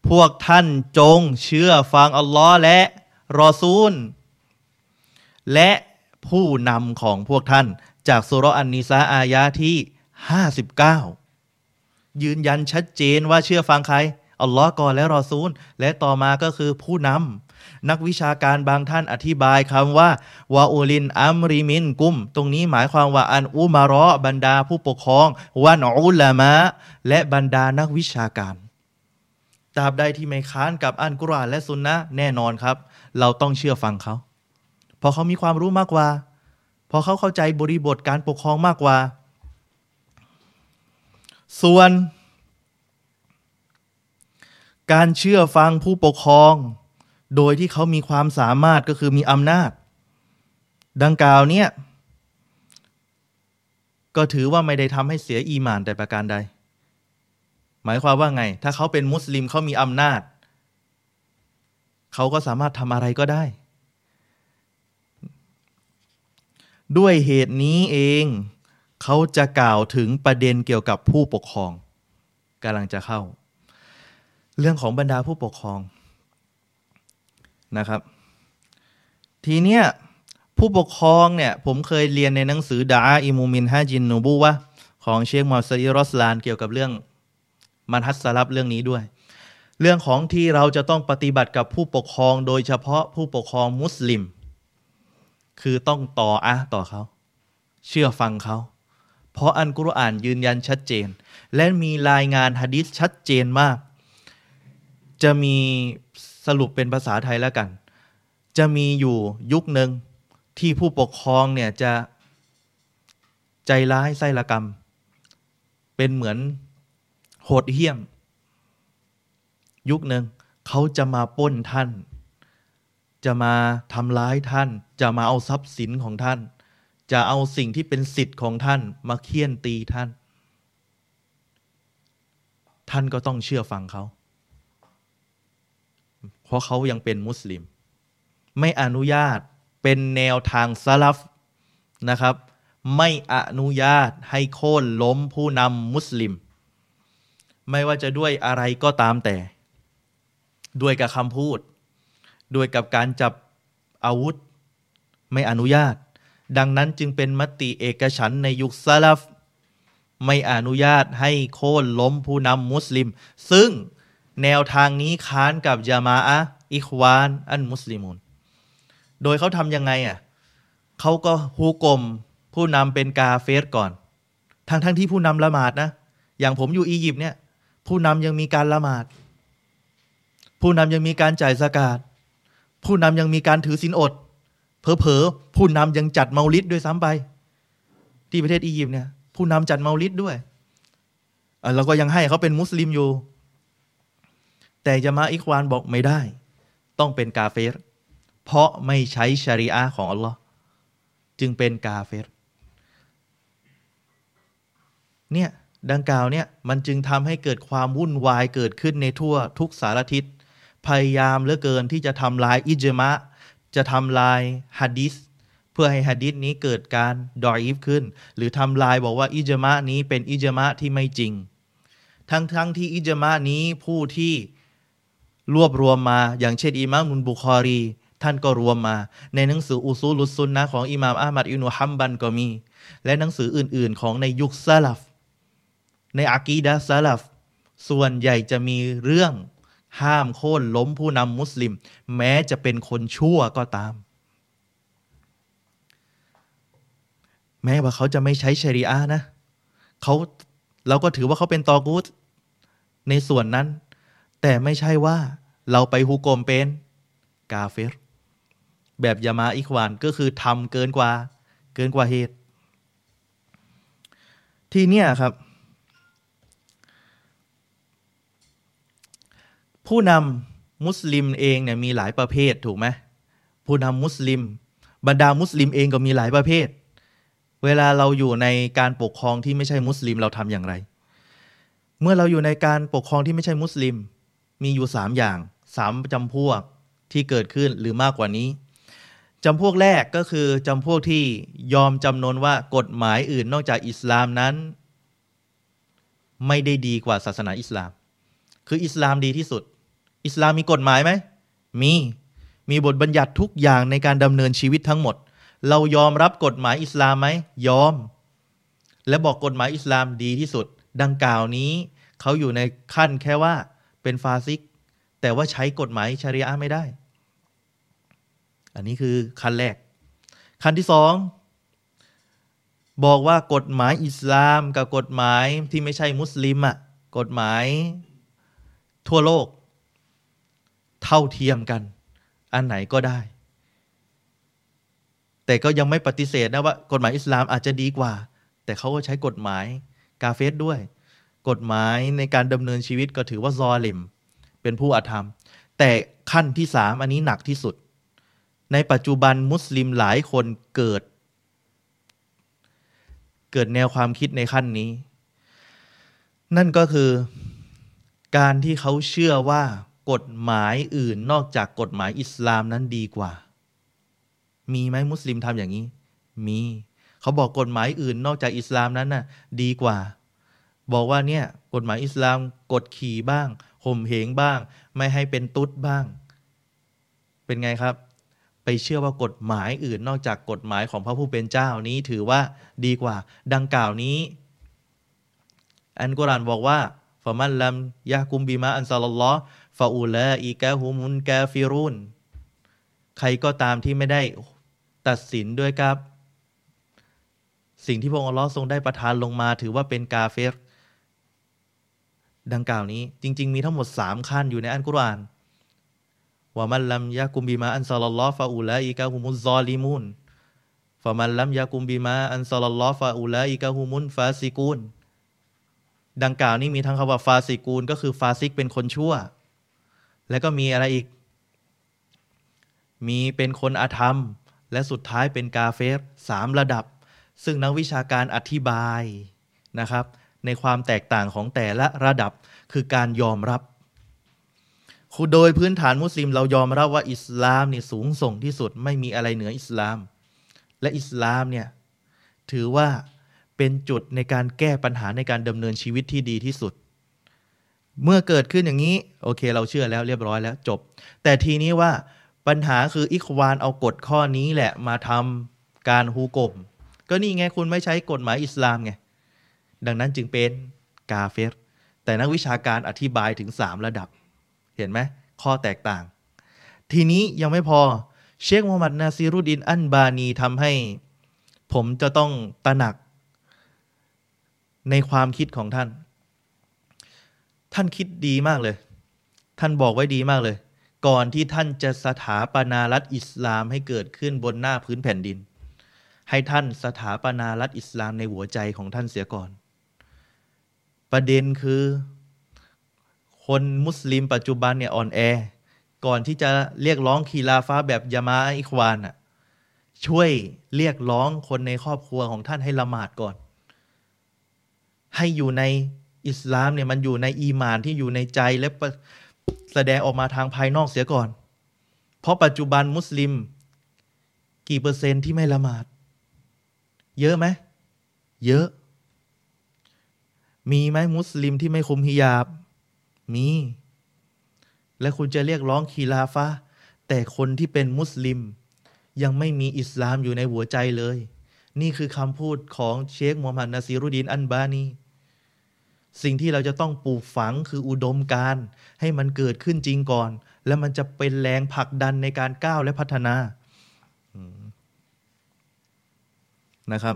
พวกท่านจงเชื่อฟังอัลลอฮ์และรอซูล และผู้นำของพวกท่าน จากสุรอันนิซาอายาที่ 59 ยืนยันชัดเจนว่าเชื่อฟังใคร อัลลอฮ์ก่อนและรอซูล และต่อมาก็คือผู้นำนักวิชาการบางท่านอธิบายคำว่าวาอูลินอัมริมินกุม ตรงนี้หมายความว่าอันอุมารอบรรดาผู้ปกครองวันอุลามะและบรรดานักวิชาการ ตราบใดที่ไม่ค้านกับอันกุรอานและสุนนะแน่นอนครับ เราต้องเชื่อฟังเขา เพราะเขามีความรู้มากกว่า เพราะเขาเข้าใจบริบทการปกครองมากกว่า ส่วน การเชื่อฟังผู้ปกครอง โดยที่เขามีความสามารถก็คือมีอำนาจ ดังกล่าวเนี่ยก็ถือว่าไม่ได้ทำให้เสียอีมานแต่ประการใด หมายความว่าไง ถ้าเขาเป็นมุสลิมเขามีอำนาจ เขาก็สามารถทำอะไรก็ได้ ด้วยเหตุนี้เอง เขาจะกล่าวถึงประเด็นเกี่ยวกับผู้ปกครองกำลังจะเข้า เรื่องของบรรดาผู้ปกครองนะครับ ทีเนี้ยผู้ปกครองเนี่ยผมเคยเรียนในหนังสือดาอิมูมินฮาจินนูบูวะของเชคมอสซีรอสลานเกี่ยวกับเรื่อง มันฮัสลับเรื่องนี้ด้วย เรื่องของที่เราจะต้องปฏิบัติกับผู้ปกครองโดยเฉพาะผู้ปกครองมุสลิม คือต้องต่ออะต่อเขา เชื่อฟังเขา เพราะอันกุรอานยืนยันชัดเจน และมีรายงานฮะดิษชัดเจนมาก จะมีสรุปเป็นภาษาไทยแล้วกัน จะมีอยู่ยุคหนึ่งที่ผู้ปกครองเนี่ยจะใจร้ายไส้ละกรรม เป็นเหมือน โหดเหี้ยม ยุคหนึ่งเขาจะมาป้นท่าน จะมาทำร้ายท่าน จะมาเอาทรัพย์สินของท่าน จะเอาสิ่งที่เป็นสิทธิ์ของท่าน มาเคี่ยนตีท่าน ท่านก็ต้องเชื่อฟังเขาเพราะเขายังเป็นมุสลิม ไม่อนุญาตเป็นแนวทางซาลฟนะครับ ไม่อนุญาตให้โค่นล้มผู้นำมุสลิม ไม่ว่าจะด้วยอะไรก็ตามแต่ ด้วยกับคำพูด ด้วยกับการจับอาวุธ ไม่อนุญาต ดังนั้นจึงเป็นมติเอกฉันในยุคซาลฟไม่อนุญาตให้โค่นล้มผู้นำมุสลิม ซึ่งแนวทางนี้ค้านกับยามาอะอิควานอันมุสลิมุนโดยเขาทำยังไงอะเขาก็ฮูกลมผู้นำเป็นกาเฟสก่อน ทั้งทั้งที่ผู้นำละหมาดนะ อย่างผมอยู่อียิปต์เนี่ย ผู้นำยังมีการละหมาด ผู้นำยังมีการจ่ายสกาดผู้นำยังมีการถือศีลอด เผลอๆผู้นำยังจัดเมาลิดด้วยซ้ำไป ที่ประเทศอียิปต์เนี่ย ผู้นำจัดเมาลิดด้วยเราก็ยังให้เขาเป็นมุสลิมอยู่ แต่จะมาอิควานบอกไม่ได้ ต้องเป็นกาเฟร เพราะไม่ใช้ชริอะของอัลลอฮ์จึงเป็นกาเฟรเนี่ย ดังกล่าวเนี่ยมันจึงทำให้เกิดความวุ่นวายเกิดขึ้นในทั่วทุกสารทิศพยายามเหลือเกินที่จะทำลายอิจมะ จะทำลายฮัดดิสเพื่อให้ฮัดดิสนี้เกิดการดอยฟขึ้น หรือทำลายบอกว่าอิจมะนี้เป็นอิจมะที่ไม่จริง ทั้งทั้งที่อิจมะนี้ผู้ที่รวบรวมมาอย่างเช่นอิมามุนบุคอรี ท่านก็รวมมา ในหนังสืออุซูลุซุนนะของอิมามอามัดอินุฮัมบันก็มี และหนังสืออื่น ๆ ของในยุคซาลฟ ในอากีดะซาลฟส่วนใหญ่จะมีเรื่องห้ามโค่นล้มผู้นำมุสลิม แม้จะเป็นคนชั่วก็ตาม แม้ว่าเขาจะไม่ใช้ชริอะนะเขาเราก็ถือว่าเขาเป็นตอกูตในส่วนนั้น แต่ไม่ใช่ว่าเราไปฮุกกลมเป็นกาเฟรแบบยามาอิควานก็คือทำเกินกว่า เกินกว่าเหตุ ที่เนี่ยครับ ผู้นำมุสลิมเองเนี่ยมีหลายประเภทถูกไหมผู้นำมุสลิม บรรดามุสลิมเองก็มีหลายประเภท เวลาเราอยู่ในการปกครองที่ไม่ใช่มุสลิมเราทำอย่างไร เมื่อเราอยู่ในการปกครองที่ไม่ใช่มุสลิม มีอยู่สามอย่างสามจำพวกที่เกิดขึ้นหรือมากกว่านี้จำพวกแรกก็คือจำพวกที่ยอมจำนนว่ากฎหมายอื่นนอกจากอิสลามนั้น ไม่ได้ดีกว่าศาสนาอิสลาม คืออิสลามดีที่สุด อิสลามมีกฎหมายไหม มี มีบทบัญญัติทุกอย่างในการดำเนินชีวิตทั้งหมด เรายอมรับกฎหมายอิสลามไหม ยอม และบอกกฎหมายอิสลามดีที่สุด ดังกล่าวนี้เขาอยู่ในขั้นแค่ว่าเป็นฟาซิก แต่ว่าใช้กฎหมายชาริอะไม่ได้ อันนี้คือขั้นแรก ขั้นที่สองบอกว่ากฎหมายอิสลามกับกฎหมายที่ไม่ใช่มุสลิมอะกฎหมายทั่วโลก เท่าเทียมกัน อันไหนก็ได้ แต่ก็ยังไม่ปฏิเสธนะว่ากฎหมายอิสลามอาจจะดีกว่า แต่เขาก็ใช้กฎหมายกาเฟสด้วย กฎหมายในการดำเนินชีวิตก็ถือว่าซอลิม เป็นผู้อาธรรม แต่ขั้นที่สามอันนี้หนักที่สุด ในปัจจุบันมุสลิมหลายคนเกิด เกิดแนวความคิดในขั้นนี้ นั่นก็คือการที่เขาเชื่อว่า กฎหมายอื่นนอกจากกฎหมายอิสลามนั้นดีกว่า มีไหมมุสลิมทำอย่างนี้ มี เขาบอกกฎหมายอื่นนอกจากอิสลามนั้นน่ะ ดีกว่า บอกว่าเนี่ยกฎหมายอิสลามกดขี่บ้างข่มเหงบ้าง ไม่ให้เป็นตุ๊ดบ้าง เป็นไงครับ ไปเชื่อว่ากฎหมายอื่นนอกจากกฎหมายของพระผู้เป็นเจ้านี้ถือว่าดีกว่า ดังกล่าวนี้ อันกุรานบอกว่าฟามันลัมยากุมบีมาอันซาลลอ ฟาอูลาอีกาฮุมุนกาฟิรุนใครก็ตามที่ไม่ได้ตัดสินด้วยกับ สิ่งที่พระองค์อัลลอฮ์ทรงได้ประทานลงมา ถือว่าเป็นกาเฟรดังกล่าวนี้ จริง ๆ มีทั้งหมดสามขั้นอยู่ในอันกุรานว่ามันลัมยากุมบีมาอันซาลลอฟาอูลาอิกะฮุมุนซอลิมุนฟามันลัมยากุมบีมาอันซาลลอฟาอูลาอิกะฮุมุนฟาซิกูนดังกล่าวนี้มีทั้งคำว่าฟาซิกูนก็คือฟาซิกเป็นคนชั่ว แล้วก็มีอะไรอีก มีเป็นคนอาธรรม และสุดท้ายเป็นกาเฟรสามระดับ ซึ่งนักวิชาการอธิบายนะครับ ในความแตกต่างของแต่ละระดับคือการยอมรับคือโดยพื้นฐานมุสลิมเรายอมรับว่าอิสลามเนี่ยสูงส่งที่สุดไม่มีอะไรเหนืออิสลาม และอิสลามเนี่ยถือว่าเป็นจุดในการแก้ปัญหาในการดำเนินชีวิตที่ดีที่สุด เมื่อเกิดขึ้นอย่างนี้ โอเค เราเชื่อแล้วเรียบร้อยแล้วจบ แต่ทีนี้ว่าปัญหาคืออิควานเอากฎข้อนี้แหละมาทำการฮูกม ก็นี่ไงคุณไม่ใช้กฎหมายอิสลามไง ดังนั้นจึงเป็นกาเฟรแต่นักวิชาการอธิบายถึงสามระดับ เห็นไหมข้อแตกต่าง ทีนี้ยังไม่พอเชคมูฮัมหมัดนาซีรุดินอันบานีทำให้ ผมจะต้องตระหนัก ในความคิดของท่าน ท่านคิดดีมากเลย ท่านบอกไว้ดีมากเลย ก่อนที่ท่านจะสถาปนารัฐอิสลามให้เกิดขึ้นบนหน้าพื้นแผ่นดิน ให้ท่านสถาปนารัฐอิสลามในหัวใจของท่านเสียก่อน ประเด็นคือ คนมุสลิมปัจจุบันเนี่ยอ่อนแอ ก่อนที่จะเรียกร้องคีลาฟ้าแบบยามาอิควานอะช่วยเรียกร้องคนในครอบครัวของท่านให้ละหมาดก่อน ให้อยู่ใน อิสลามเนี่ยมันอยู่ในอีมานที่อยู่ในใจและแสดงออกมาทางภายนอกเสียก่อน เพราะปัจจุบันมุสลิม กี่เปอร์เซนต์ที่ไม่ละหมาด เยอะไหม เยอะ มีไหมมุสลิมที่ไม่คุมฮิญาบ มี และคุณจะเรียกร้องคีลาฟะแต่คนที่เป็นมุสลิม ยังไม่มีอิสลามอยู่ในหัวใจเลย นี่คือคำพูดของเชคมูฮัมหมัดนาซีรุดินอันบานี สิ่งที่เราจะต้องปลูกฝังคืออุดมการให้มันเกิดขึ้นจริงก่อน แล้วมันจะเป็นแรงผลักดันในการก้าวและพัฒนานะครับ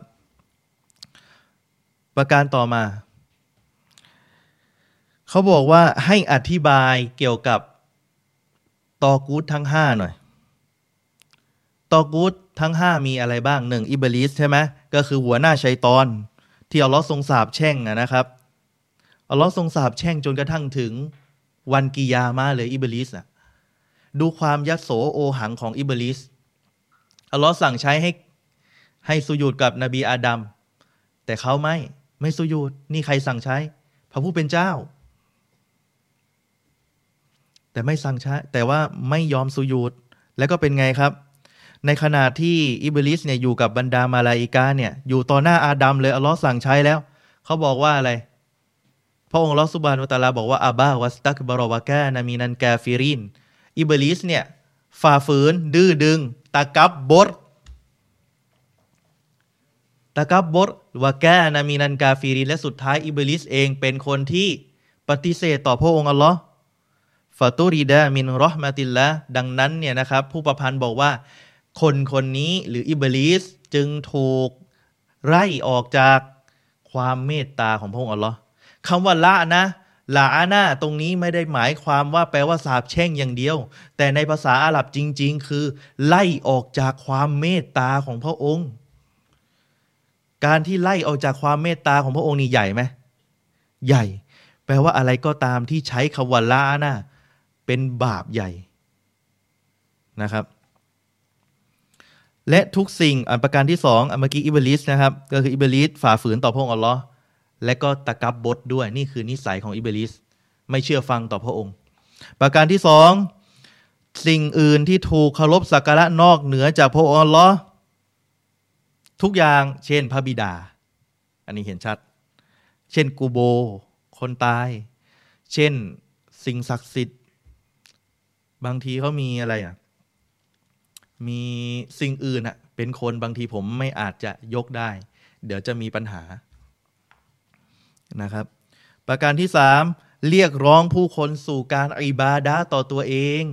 ประการต่อมา เขาบอกว่าให้อธิบายเกี่ยวกับตอกูดทั้งห้าหน่อย ตอกูดทั้งห้ามีอะไรบ้างหนึ่งอิบลิสใช่ไหมก็คือหัวหน้าชัยตอน ที่อัลลอทรงสาบแช่งนะครับ อัลลอฮ์ทรงสาบแช่งจนกระทั่งถึงวันกิยามาเลยอิบลิสอะดูความยัดโสโอหังของอิบลิสอัลลอฮ์สั่งใช้ให้ให้สุญูดกับนบีอาดัมแต่เขาไม่ไม่สุญูดนี่ใครสั่งใช้ พระผู้เป็นเจ้า แต่ไม่สั่งใช้ แต่ว่าไม่ยอมสุญูดแล้วก็เป็นไงครับ ในขณะที่อิบลิสเนี่ยอยู่กับบรรดามาลาอิกาเนี่ยอยู่ต่อหน้าอาดัมเลยอัลลอฮ์สั่งใช้แล้ว เขาบอกว่าอะไร พระองค์อัลลอฮ์ سبحانه وتعالى บอกว่า أبى واستكبر وكان من الكافرين อิบลิสเนี่ยฝ่าฝืน ดื้อดึง تكبر تكبر وكان من الكافرين และสุดท้ายอิบลิสเองเป็นคนที่ปฏิเสธต่อพระองค์อัลลอฮ์ฟาตูริดามินรอห์มาติลละดังนั้นเนี่ยนะครับ ผู้ประพันธ์บอกว่า คนคนนี้หรืออิบลิสจึงถูกไล่ออกจากความเมตตาของพระองค์อัลลอฮ์ คำว่าละนะหละอานาตรงนี้ไม่ได้หมายความว่าแปลว่าสาบแช่งอย่างเดียว แต่ในภาษาอาหรับจริง ๆ คือ ไล่ออกจากความเมตตาของพระองค์ การที่ไล่ออกจากความเมตตาของพระองค์นี่ใหญ่ไหมใหญ่ แปลว่าอะไรก็ตามที่ใช้คำว่าละนะเป็นบาปใหญ่นะครับ และทุกสิ่งอันประการที่สองเมื่อกี้อิบลิสนะครับ ก็คืออิบลิสฝ่าฝืนต่อพระองค์อัลลอฮ์ และก็ตะกับบดด้วยนี่คือนิสัยของอิบลิส ไม่เชื่อฟังต่อพระองค์ ประการที่สองสิ่งอื่นที่ถูกเคารพสักการะนอกเหนือจากพระองค์ลอทุกอย่างเช่นพระบิดา อันนี้เห็นชัด เช่นกูโบ คนตาย เช่นสิ่งศักดิ์สิทธิ์ บางทีเขามีอะไรอะ มีสิ่งอื่นอะ เป็นคนบางทีผมไม่อาจจะยกได้ เดี๋ยวจะมีปัญหา นะครับ ประการที่สามเรียกร้องผู้คนสู่การอิบาดาต่อตัวเอง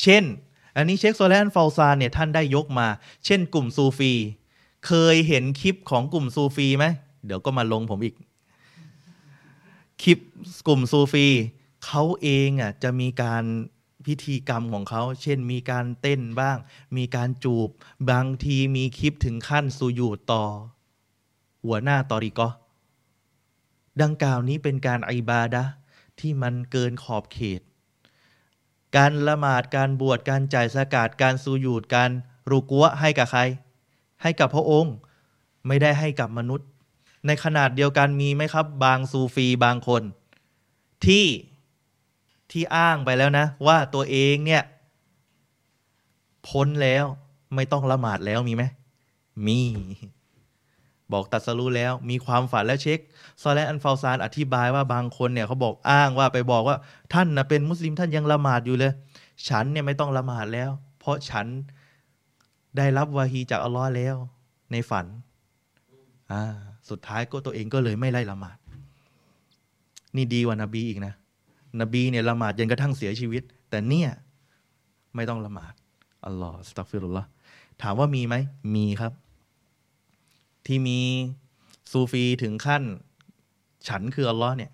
เช่น อันนี้เชคโซแลนฟาซานเนี่ยท่านได้ยกมา เช่นกลุ่มซูฟี เคยเห็นคลิปของกลุ่มซูฟีไหมเดี๋ยวก็มาลงผมอีก คลิปกลุ่มซูฟีเขาเองอะจะมีการพิธีกรรมของเขา เช่นมีการเต้นบ้าง มีการจูบ บางทีมีคลิปถึงขั้นสูยูต่อ หัวหน้าตอริกอดังกล่าวนี้เป็นการอิบาดะที่มันเกินขอบเขต การละหมาดการบวชการจ่ายสกาดการสูยูดการรูกัวให้กับใคร ให้กับพระองค์ไม่ได้ให้กับมนุษย์ ในขนาดเดียวกันมีไหมครับ บางซูฟีบางคน ที่ที่อ้างไปแล้วนะ ว่าตัวเองเนี่ย พ้นแล้วไม่ต้องละหมาดแล้วมีไหมมี บอกตัดสรู้แล้วมีความฝันแล้วเช็คซอแลอันฟาวซานอธิบายว่าบางคนเนี่ยเขาบอกอ้างว่าไปบอกว่าท่านนะเป็นมุสลิมท่านยังละหมาดอยู่เลย ฉันเนี่ยไม่ต้องละหมาดแล้ว เพราะฉันได้รับวาฮีจากอัลลอฮ์แล้ว ในฝันอ่าสุดท้ายก็ตัวเองก็เลยไม่ไล่ละหมาด นี่ดีกว่านาบีอีกนะ นบีเนี่ยละหมาดจนกระทั่งเสียชีวิต แต่เนี่ยไม่ต้องละหมาดอัลลอฮ์สตักฟิรุลลอฮ์ถามว่ามีไหมมีครับ ที่มีซูฟีถึงขั้น ฉันคืออัลลอฮ์เนี่ย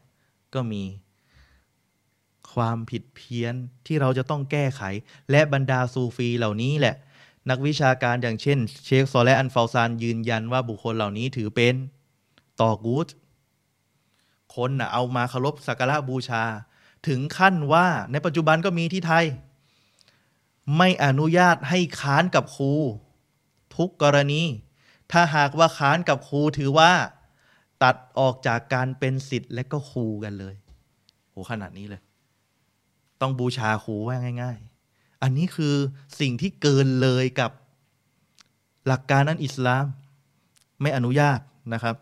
ก็มีความผิดเพี้ยนที่เราจะต้องแก้ไข และบรรดาซูฟีเหล่านี้แหละ นักวิชาการอย่างเช่น เชคซอและอันฟาซานยืนยันว่าบุคคลเหล่านี้ถือเป็นต่อกูตคนนะเอามาเคารพสักการะบูชา ถึงขั้นว่าในปัจจุบันก็มีที่ไทย ไม่อนุญาตให้ค้านกับครู ทุกกรณี ถ้าหากว่าค้านกับครูถือว่า ตัดออกจากการเป็นสิทธิ์และก็ครูกันเลยโหขนาดนี้เลย ต้องบูชาครูว่าง่าย ๆ อันนี้คือสิ่งที่เกินเลยกับหลักการนั้นอิสลาม ไม่อนุญาตนะครับ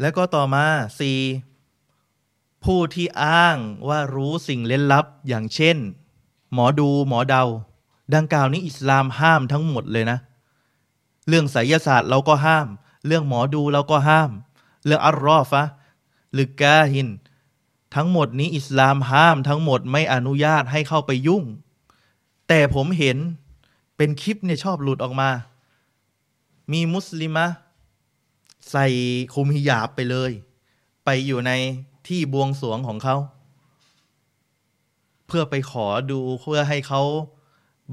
แล้วก็ต่อมาสี่ผู้ที่อ้างว่ารู้สิ่งเล่นลับอย่างเช่น หมอดูหมอเดา ดังกล่าวนี้อิสลามห้ามทั้งหมดเลยนะ เรื่องไสยศาสตร์เราก็ห้าม เรื่องหมอดูเราก็ห้าม เรื่องอัลรอฟะหรือกาหิน ทั้งหมดนี้อิสลามห้ามทั้งหมดไม่อนุญาตให้เข้าไปยุ่ง แต่ผมเห็นเป็นคลิปเนี่ยชอบหลุดออกมา มีมุสลิมะใส่คุมฮิญาบไปเลย ไปอยู่ในที่บวงสรวงของเขา เพื่อไปขอดูเพื่อให้เขา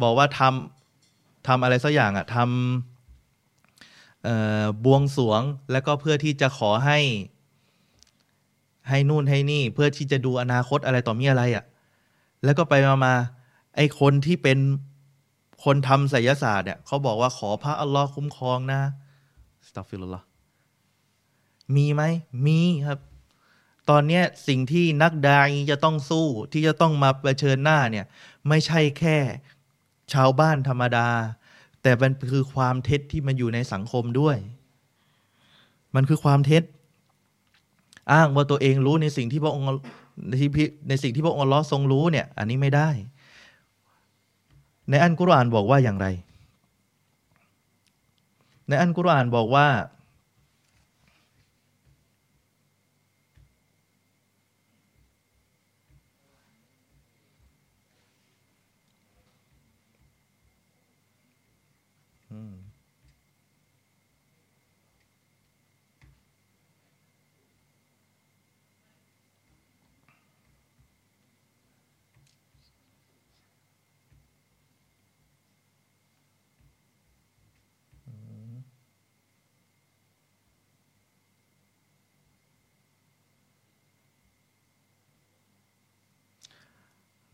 บอกว่าทำทำอะไรสักอย่างอะทำบวงสรวงแล้วก็เพื่อที่จะขอให้ ให้นู่นให้นี่ เพื่อที่จะดูอนาคตอะไรต่อมีอะไรอะ่ะ แล้วก็ไปมามาไอ้คนที่เป็นคนทำไสยศาสตร์เนี่ยเขาบอกว่าขอพระอัลลอฮ์คุ้มครองนะأستغفر الله มีไหม มีครับ ตอนเนี้สิ่งที่นักดาอีจะต้องสู้ที่จะต้องมาเผชิญหน้าเนี่ย ไม่ใช่แค่ ชาวบ้านธรรมดา แต่มันคือความเท็จที่มันอยู่ในสังคมด้วย มันคือความเท็จ อ้างว่าตัวเองรู้ในสิ่งที่พระองค์ในสิ่งที่พระองค์ล้อทรงรู้เนี่ย อันนี้ไม่ได้ ในอันกุรอานบอกว่าอย่างไร ในอันกุรอานบอกว่า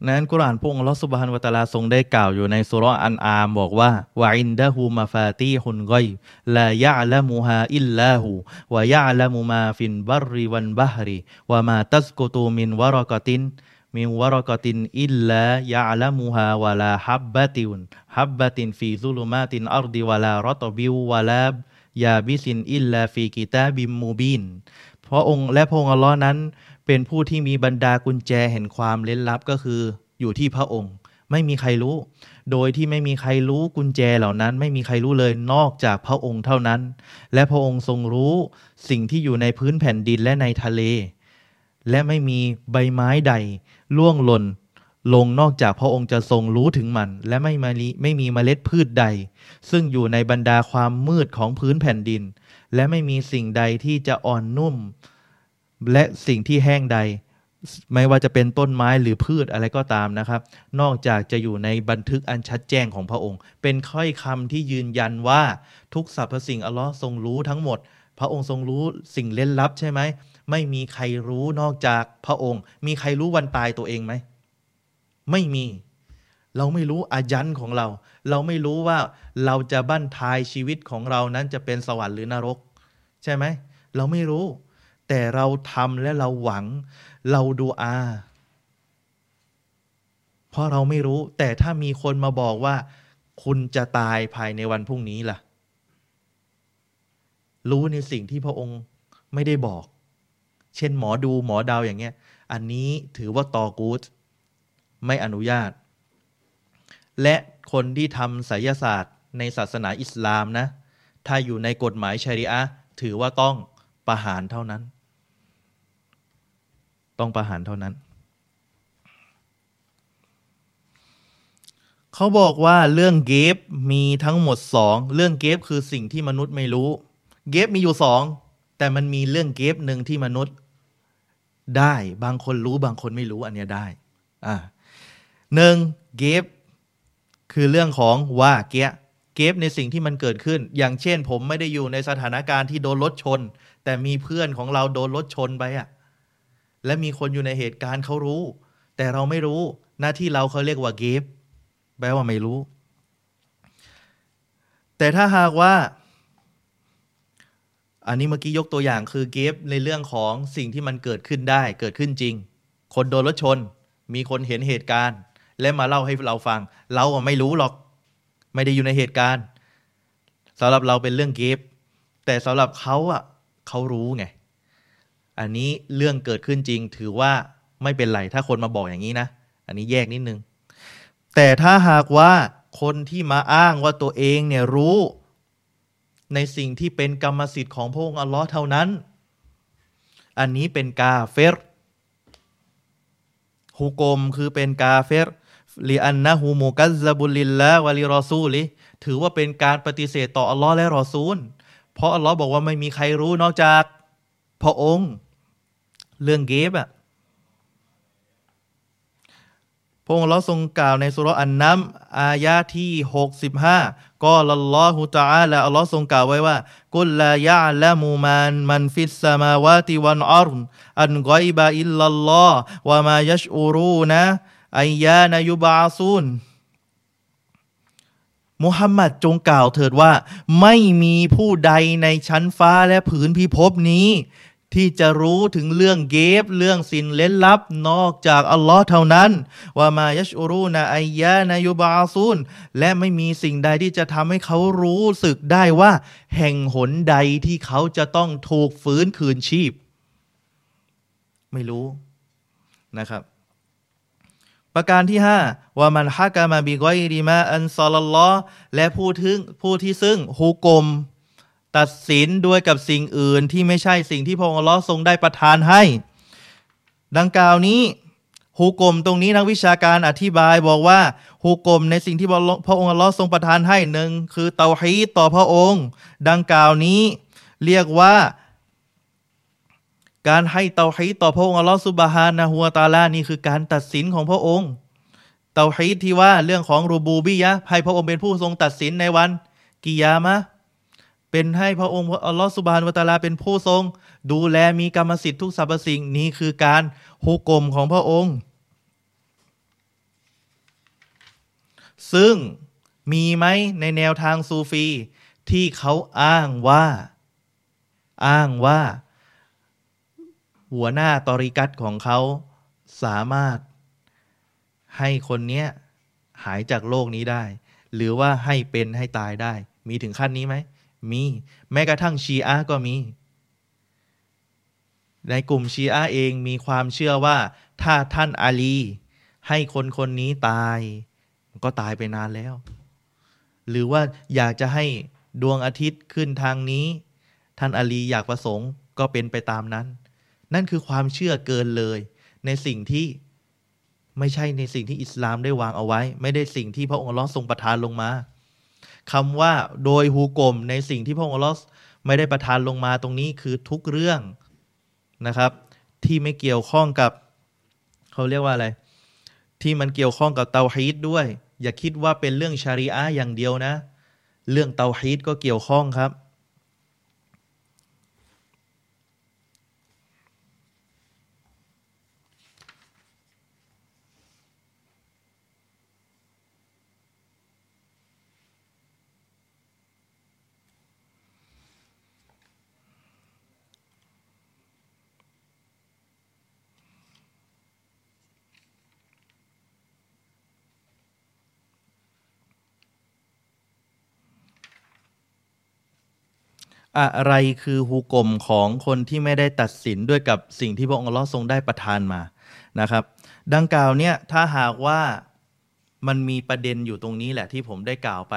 อัลกุรอานพระองค์อัลลอฮ์ سبحانه وتعالى ทรงได้กล่าวอยู่ในสุรอันอามบอกว่าوعنده مفاتح الغيب لا يعلمها إلا هو ويعلم ما في البر والبحر وما تسقط من ورقة من ورقة إلا يعلمها ولا حبة حبة في ظلمات الأرض ولا رطب ولا يابس إلا في كتاب مبين เพราะองค์และพระองค์อัลลอฮ์นั้น เป็นผู้ที่มีบรรดากุญแจแห่งความเล้นลับก็คืออยู่ที่พระองค์ ไม่มีใครรู้ โดยที่ไม่มีใครรู้กุญแจเหล่านั้น ไม่มีใครรู้เลยนอกจากพระองค์เท่านั้น และพระองค์ทรงรู้สิ่งที่อยู่ในพื้นแผ่นดินและในทะเล และไม่มีใบไม้ใดล่วงหล่นลงนอกจากพระองค์จะทรงรู้ถึงมัน และไม่มีไม่มีเมล็ดพืชใด ซึ่งอยู่ในบรรดาความมืดของพื้นแผ่นดิน และไม่มีสิ่งใดที่จะอ่อนนุ่ม และสิ่งที่แห้งใด ไม่ว่าจะเป็นต้นไม้หรือพืชอะไรก็ตามนะครับ นอกจากจะอยู่ในบันทึกอันชัดแจ้งของพระองค์ เป็นค่อยคำที่ยืนยันว่าทุกสรรพสิ่งอัลลอฮ์ทรงรู้ทั้งหมด พระองค์ทรงรู้สิ่งเล่นลับใช่ไหมไม่มีใครรู้นอกจากพระองค์ มีใครรู้วันตายตัวเองไหม ไม่มี เราไม่รู้อายันของเรา เราไม่รู้ว่าเราจะบั้นทายชีวิตของเรานั้นจะเป็นสวรรค์หรือนรก ใช่ไหม เราไม่รู้ แต่เราทำและเราหวัง เราดูอา เพราะเราไม่รู้ แต่ถ้ามีคนมาบอกว่า คุณจะตายภายในวันพรุ่งนี้ล่ะ รู้ในสิ่งที่พระองค์ไม่ได้บอก เช่นหมอดูหมอดาวอย่างเงี้ย อันนี้ถือว่าตอกูตไม่อนุญาต และ คนที่ทำไสยศาสตร์ ในศาสนาอิสลามนะ ถ้าอยู่ในกฎหมายชริอะถือว่าต้องประหารเท่านั้น ต้องประหารเท่านั้น เขาบอกว่าเรื่องเกฟมีทั้งหมดสองเรื่องเกฟคือสิ่งที่มนุษย์ไม่รู้ เกฟมีอยู่สองแต่มันมีเรื่องเกฟหนึ่งที่มนุษย์ได้บางคนรู้บางคนไม่รู้อันนี้ได้อ่าหนึ่งเกฟ คือเรื่องของว่าเกียเกฟในสิ่งที่มันเกิดขึ้น อย่างเช่น ผมไม่ได้อยู่ในสถานการณ์ที่โดนรถชน แต่มีเพื่อนของเราโดนรถชนไปอะและมีคนอยู่ในเหตุการณ์เขารู้ แต่เราไม่รู้หน้าที่เราเขาเรียกว่าเกฟแปลว่าไม่รู้ แต่ถ้าหากว่า อันนี้เมื่อกี้ยกตัวอย่างคือเกฟในเรื่องของสิ่งที่มันเกิดขึ้นได้ เกิดขึ้นจริง คนโดนรถชน มีคนเห็นเหตุการณ์ และมาเล่าให้เราฟัง เราไม่รู้หรอก ไม่ได้อยู่ในเหตุการณ์สำหรับเราเป็นเรื่องเกฟแต่สำหรับเขาอะเขารู้ไง อันนี้เรื่องเกิดขึ้นจริง ถือว่าไม่เป็นไรถ้าคนมาบอกอย่างนี้นะ อันนี้แยกนิดนึง แต่ถ้าหากว่าคนที่มาอ้างว่าตัวเองเนี่ยรู้ในสิ่งที่เป็นกรรมสิทธิ์ของพระองค์อัลลอฮ์เท่านั้น อันนี้เป็นกาเฟรฮุกมคือเป็นกาเฟร ลีอันนะฮูมุกัซบุลลิลละวะลิรอซูลิถือว่าเป็นการปฏิเสธต่ออัลลอฮ์และรอซูล เพราะอัลลอฮ์บอกว่าไม่มีใครรู้นอกจากพระองค์ เรื่องเกฟอะพระองค์เราทรงกล่าวในสุรอันนัมอายะที่ 65 ก็ลัลลอฮุตะอาลาอัลลอฮ์ทรงกล่าวไว้ว่า กุลลายะละมูมันมันฟิสสมาวาติวันอัรอันกอยบะอิลลัลลอฮ์วะมายชอูรูนะ อายานายุบาซูนมุฮัมมัดจงกล่าวเถิดว่า ไม่มีผู้ใดในชั้นฟ้าและผืนพิภพนี้ ที่จะรู้ถึงเรื่องเกฟเรื่องสินเล้นลับนอกจากอัลลอฮ์เท่านั้น ว่ามายัชอูรูนะอายานายุบาซูนและไม่มีสิ่งใดที่จะทำให้เขารู้สึกได้ว่า แห่งหนใดที่เขาจะต้องถูกฟื้นคืนชีพ ไม่รู้นะครับ ประการที่5ว่ามันฮักกามาบิกอยริมาอันซอลลอและผู้ถึงผู้ที่ซึ่งฮุกม ตัดสินด้วยกับสิ่งอื่นที่ไม่ใช่สิ่งที่พระองค์ลอทรงได้ประทานให้ ดังกล่าวนี้ฮุกมตรงนี้นักวิชาการอธิบายบอกว่าฮุกมในสิ่งที่พระองค์ลอทรงประทานให้หนึ่งคือเตาฮีต่อพระองค์ ดังกล่าวนี้เรียกว่า การให้เตาฮีดต่อพระองค์อัลลอฮ์ซุบฮานะฮูวตาลานี่คือการตัดสินของพระองค์ เตาฮีดที่ว่าเรื่องของรูบูบียะให้พระองค์เป็นผู้ทรงตัดสินในวันกิยามะเป็นให้พระองค์อัลลอฮ์สุบฮานวะตะอาลาเป็นผู้ทรง ดูแลมีกรรมสิทธิ์ทุกสรรพสิ่งนี้คือการฮุกกลมของพระองค์ ซึ่งมีไหมในแนวทางซูฟีที่เขาอ้างว่า อ้างว่า หัวหน้าตอริกัตของเขาสามารถให้คนเนี้ยหายจากโลกนี้ได้ หรือว่าให้เป็นให้ตายได้ มีถึงขั้นนี้ไหม มีแม้กระทั่งชีอะก็มี ในกลุ่มชีอะเองมีความเชื่อว่าถ้าท่านอาลี ให้คนคนนี้ตาย ก็ตายไปนานแล้ว หรือว่าอยากจะให้ดวงอาทิตย์ขึ้นทางนี้ ท่านอาลีอยากประสงค์ก็เป็นไปตามนั้น นั่นคือความเชื่อเกินเลย ในสิ่งที่ไม่ใช่ในสิ่งที่อิสลามได้วางเอาไว้ ไม่ได้สิ่งที่พระองค์ลอทรงประทานลงมาคำว่าโดยฮูกลมในสิ่งที่พระองค์ลอไม่ได้ประทานลงมาตรงนี้คือทุกเรื่องนะครับ ที่ไม่เกี่ยวข้องกับเขาเรียกว่าอะไร ที่มันเกี่ยวข้องกับเตาฮีดด้วย อย่าคิดว่าเป็นเรื่องชารีอะอย่างเดียวนะ เรื่องเตาฮีดก็เกี่ยวข้องครับ อะไรคือฮุกกลมของคนที่ไม่ได้ตัดสินด้วยกับสิ่งที่พระองค์ลอทรงได้ประทานมานะครับ ดังกล่าวเนี่ยถ้าหากว่ามันมีประเด็นอยู่ตรงนี้แหละที่ผมได้กล่าวไป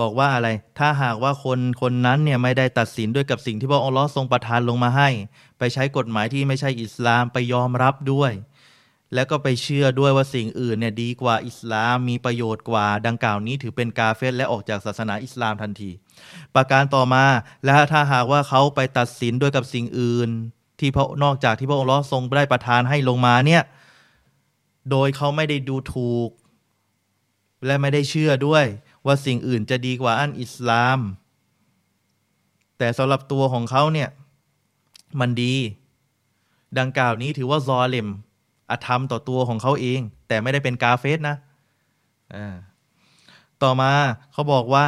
บอกว่าอะไรถ้าหากว่าคนคนนั้นเนี่ยไม่ได้ตัดสินด้วยกับสิ่งที่พระองค์ลอทรงประทานลงมาให้ ไปใช้กฎหมายที่ไม่ใช่อิสลามไปยอมรับด้วย แล้วก็ไปเชื่อด้วยว่าสิ่งอื่นเนี่ยดีกว่าอิสลามมีประโยชน์กว่า ดังกล่าวนี้ถือเป็นกาเฟสและออกจากศาสนาอิสลามทันที ประการต่อมาและถ้าหากว่าเขาไปตัดสินด้วยกับสิ่งอื่น ที่พระนอกจากที่พระองค์ลอทรงได้ประทานให้ลงมาเนี่ยโดยเขาไม่ได้ดูถูก และไม่ได้เชื่อด้วย ว่าสิ่งอื่นจะดีกว่าอันอิสลาม แต่สำหรับตัวของเขาเนี่ยมันดี ดังกล่าวนี้ถือว่าซอเลมอธรรมต่อตัวของเขาเอง แต่ไม่ได้เป็นกาเฟสนะต่อมาเขาบอกว่า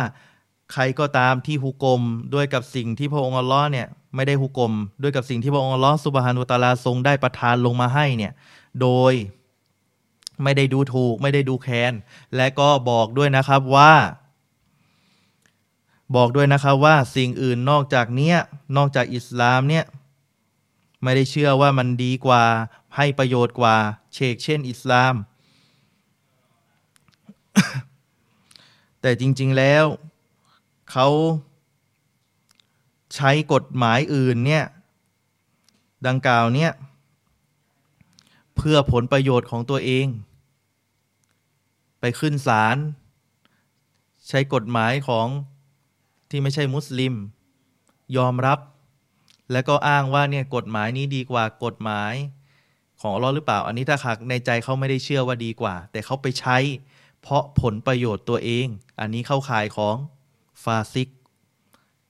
ใครก็ตามที่ฮุกลมด้วยกับสิ่งที่พระองค์อัลลอฮ์เนี่ยไม่ได้ฮุกลมด้วยกับสิ่งที่พระองค์อัลลอฮ์สุบฮานุตาลาทรงได้ประทานลงมาให้เนี่ยโดยไม่ได้ดูถูกไม่ได้ดูแคลนและก็บอกด้วยนะครับว่า บอกด้วยนะครับว่าสิ่งอื่นนอกจากเนี้ยนอกจากอิสลามเนี่ยไม่ได้เชื่อว่ามันดีกว่าให้ประโยชน์กว่าเชกเช่นอิสลาม แต่จริง ๆแล้ว เขาใช้กฎหมายอื่นเนี่ยดังกล่าวเนี่ยเพื่อผลประโยชน์ของตัวเอง ไปขึ้นศาลใช้กฎหมายของที่ไม่ใช่มุสลิม ยอมรับ และก็อ้างว่าเนี่ยกฎหมายนี้ดีกว่ากฎหมายของอัลลอฮ์หรือเปล่า อันนี้ถ้าหากในใจเขาไม่ได้เชื่อว่าดีกว่า แต่เขาไปใช้เพราะผลประโยชน์ตัวเอง อันนี้เข้าข่ายของ ฟาซิก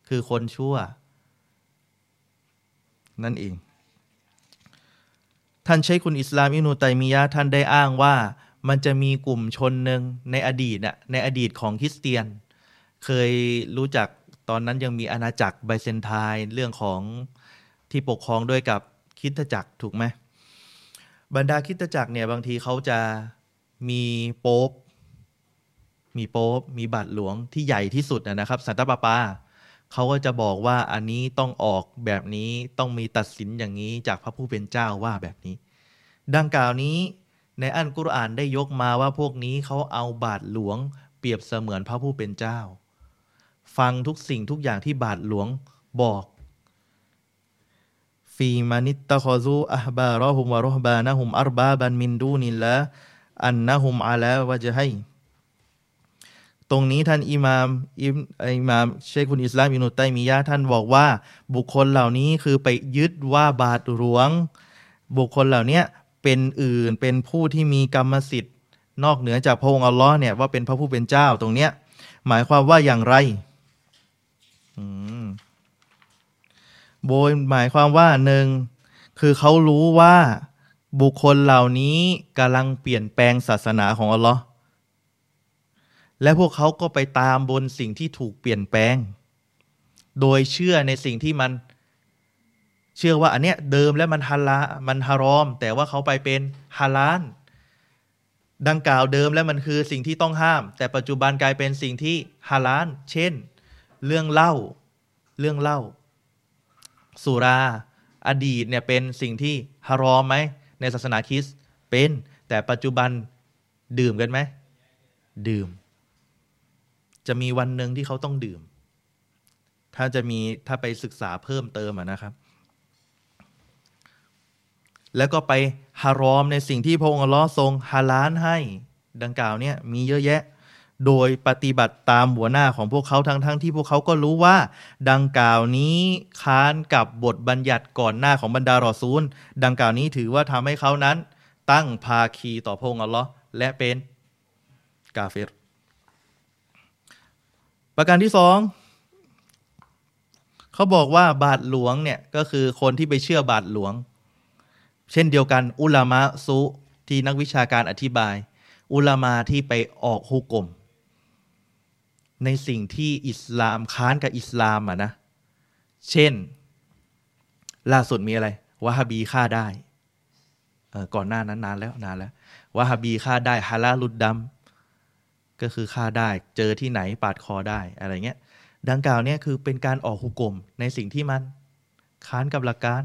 คือคนชั่ว นั่นเอง ท่านใช้คุณอิสลามอินูไตมียะท่านได้อ้างว่ามันจะมีกลุ่มชนหนึ่งในอดีตน่ะในอดีตของคริสเตียน เคยรู้จักตอนนั้นยังมีอาณาจักรไบเซนไทน์เรื่องของที่ปกครองด้วยกับคริสตจักรถูกไหมบรรดาคริสตจักรเนี่ยบางทีเขาจะมีโป๊ป มีโป๊ปมีบาทหลวงที่ใหญ่ที่สุดนะครับสันตปาปาเขาก็จะบอกว่าอันนี้ต้องออกแบบนี้ต้องมีตัดสินอย่างนี้จากพระผู้เป็นเจ้าว่าแบบนี้ ดังกล่าวนี้ในอันกุรอานได้ยกมาว่าพวกนี้เขาเอาบาทหลวง เปรียบเสมือนพระผู้เป็นเจ้า ฟังทุกสิ่งทุกอย่างที่บาทหลวงบอกفيمن اتخذوا أحبارهم ورهبانهم أربابا من دون الله أنهم على وجهين ตรงนี้ท่านอิมามอิมอิมามเชคุลอิสลามอิบนุตัยมียะฮ์ท่านบอกว่าบุคคลเหล่านี้คือไปยึดว่าบาทหลวง บุคคลเหล่านี้เป็นอื่นเป็นผู้ที่มีกรรมสิทธิ์ นอกเหนือจากพระองค์อัลลอฮ์เนี่ยว่าเป็นพระผู้เป็นเจ้าตรงเนี้ยหมายความว่าอย่างไรอืมโบยหมายความว่าหนึ่งคือเขารู้ว่าบุคคลเหล่านี้กำลังเปลี่ยนแปลงศาสนาของอัลลอฮ์ และพวกเขาก็ไปตามบนสิ่งที่ถูกเปลี่ยนแปลง โดยเชื่อในสิ่งที่มัน เชื่อว่าอันเนี้ยเดิมแล้วมันฮาลามันฮารอม แต่ว่าเขาไปเป็นฮาลานดังกล่าวเดิมแล้วมันคือสิ่งที่ต้องห้าม แต่ปัจจุบันกลายเป็นสิ่งที่ฮาลานเช่น เรื่องเล่า เรื่องเล่า สุรา อดีตเนี่ยเป็นสิ่งที่ฮารอมไหมในศาสนาคริสต์เป็น แต่ปัจจุบันดื่มกันไหม ดื่ม จะมีวันหนึ่งที่เขาต้องดื่ม ถ้าจะมีถ้าไปศึกษาเพิ่มเติมนะครับ แล้วก็ไปฮารอมในสิ่งที่พระองค์อัลลอฮ์ทรงฮาลานให้ ดังกล่าวเนี่ยมีเยอะแยะ โดยปฏิบัติตามหัวหน้าของพวกเขาทั้งๆทที่พวกเขาก็รู้ว่า ดังกล่าวนี้ค้านกับบทบัญญัติก่อนหน้าของบรรดารอซูล ดังกล่าวนี้ถือว่าทำให้เขานั้น ตั้งภาคีต่อพระองค์อัลลอฮ์และเป็นกาเฟร ประการที่สองเขาบอกว่าบาทหลวงเนี่ยก็คือคนที่ไปเชื่อบาทหลวง เช่นเดียวกันอุลามะซุที่นักวิชาการอธิบาย อุลามาที่ไปออกฮุกกลมในสิ่งที่อิสลามค้านกับอิสลามอะนะ เช่น ล่าสุดมีอะไรวะฮาบีฆ่าได้ก่อนหน้านั้นนานแล้วนานแล้ววะฮาบีฆ่าได้ฮาลาลุดดัม ก็คือฆ่าได้เจอที่ไหนปาดคอได้อะไรเงี้ยดังกล่าวเนี่ยคือเป็นการออกหุกกลมในสิ่งที่มันค้านกับหลักการ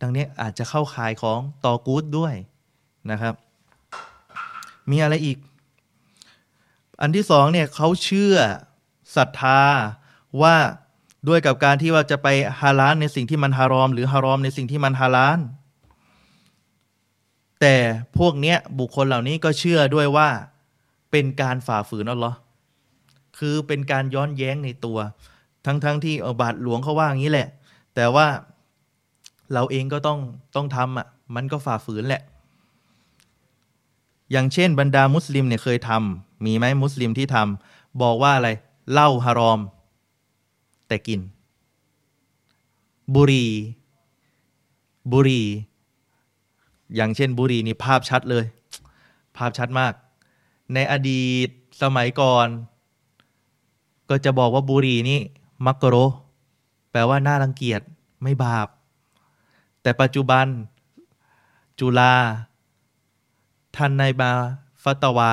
ดังนี้อาจจะเข้าข่ายของตอกูดด้วยนะครับ มีอะไรอีก อันที่สองเนี่ยเขาเชื่อศรัทธาว่าด้วยกับการที่ว่าจะไปฮาลานในสิ่งที่มันฮารอม หรือฮารอมในสิ่งที่มันฮาลาน แต่พวกเนี้ยบุคคลเหล่านี้ก็เชื่อด้วยว่า เป็นการฝ่าฝืนอัลลอฮ์คือเป็นการย้อนแย้งในตัว ทั้งๆทที่บาทหลวงเขาว่าอย่างนี้แหละ แต่ว่าเราเองก็ต้องต้องทำอะมันก็ฝ่าฝืนแหละ อย่างเช่นบรรดามุสลิมเนี่ยเคยทำมีไหมมุสลิมที่ทำบอกว่าอะไรเหล้าฮารอม แต่กิน บุรีบุรีอย่างเช่นบุรีนี่ภาพชัดเลย ภาพชัดมาก ในอดีตสมัยก่อน ก็จะบอกว่าบุรีนี่มักโร แปลว่าน่ารังเกียจไม่บาป แต่ปัจจุบัน จุลาท่านในบาฟัตวา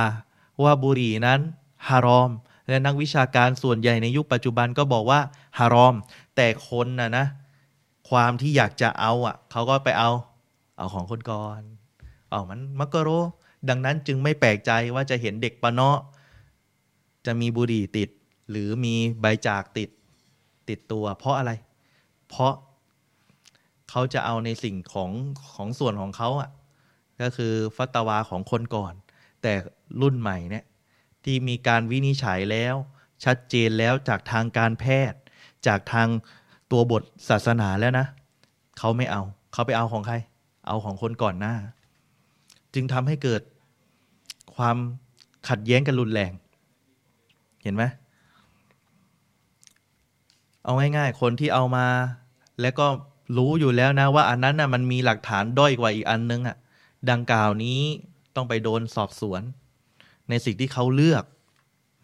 ว่าบุรีนั้นฮารอม และนักวิชาการส่วนใหญ่ในยุคปัจจุบันก็บอกว่าฮารอม แต่คนนะนะ ความที่อยากจะเอาอะเขาก็ไปเอา เอาของคนก่อนเอามันมักกโร ดังนั้นจึงไม่แปลกใจว่าจะเห็นเด็กปะเนาะจะมีบุหรี่ติด หรือมีใบจากติดติดตัว เพราะอะไร เพราะเขาจะเอาในสิ่งของของส่วนของเขาอะก็คือฟัตวาของคนก่อน แต่รุ่นใหม่เนี่ยที่มีการวินิจฉัยแล้ว ชัดเจนแล้วจากทางการแพทย์ จากทางตัวบทศาสนาแล้วนะเขาไม่เอา เขาไปเอาของใคร เอาของคนก่อนหน้า จึงทำให้เกิด ความขัดแย้งกันรุนแรง เห็นไหมเอาง่ายๆ คนที่เอามา แล้วก็รู้อยู่แล้วนะว่าอันนั้นนะ่ะมันมีหลักฐานด้อยกว่าอีกอันนึงอะ่ะ ดังกล่าวนี้ต้องไปโดนสอบสวน ในสิ่งที่เขาเลือก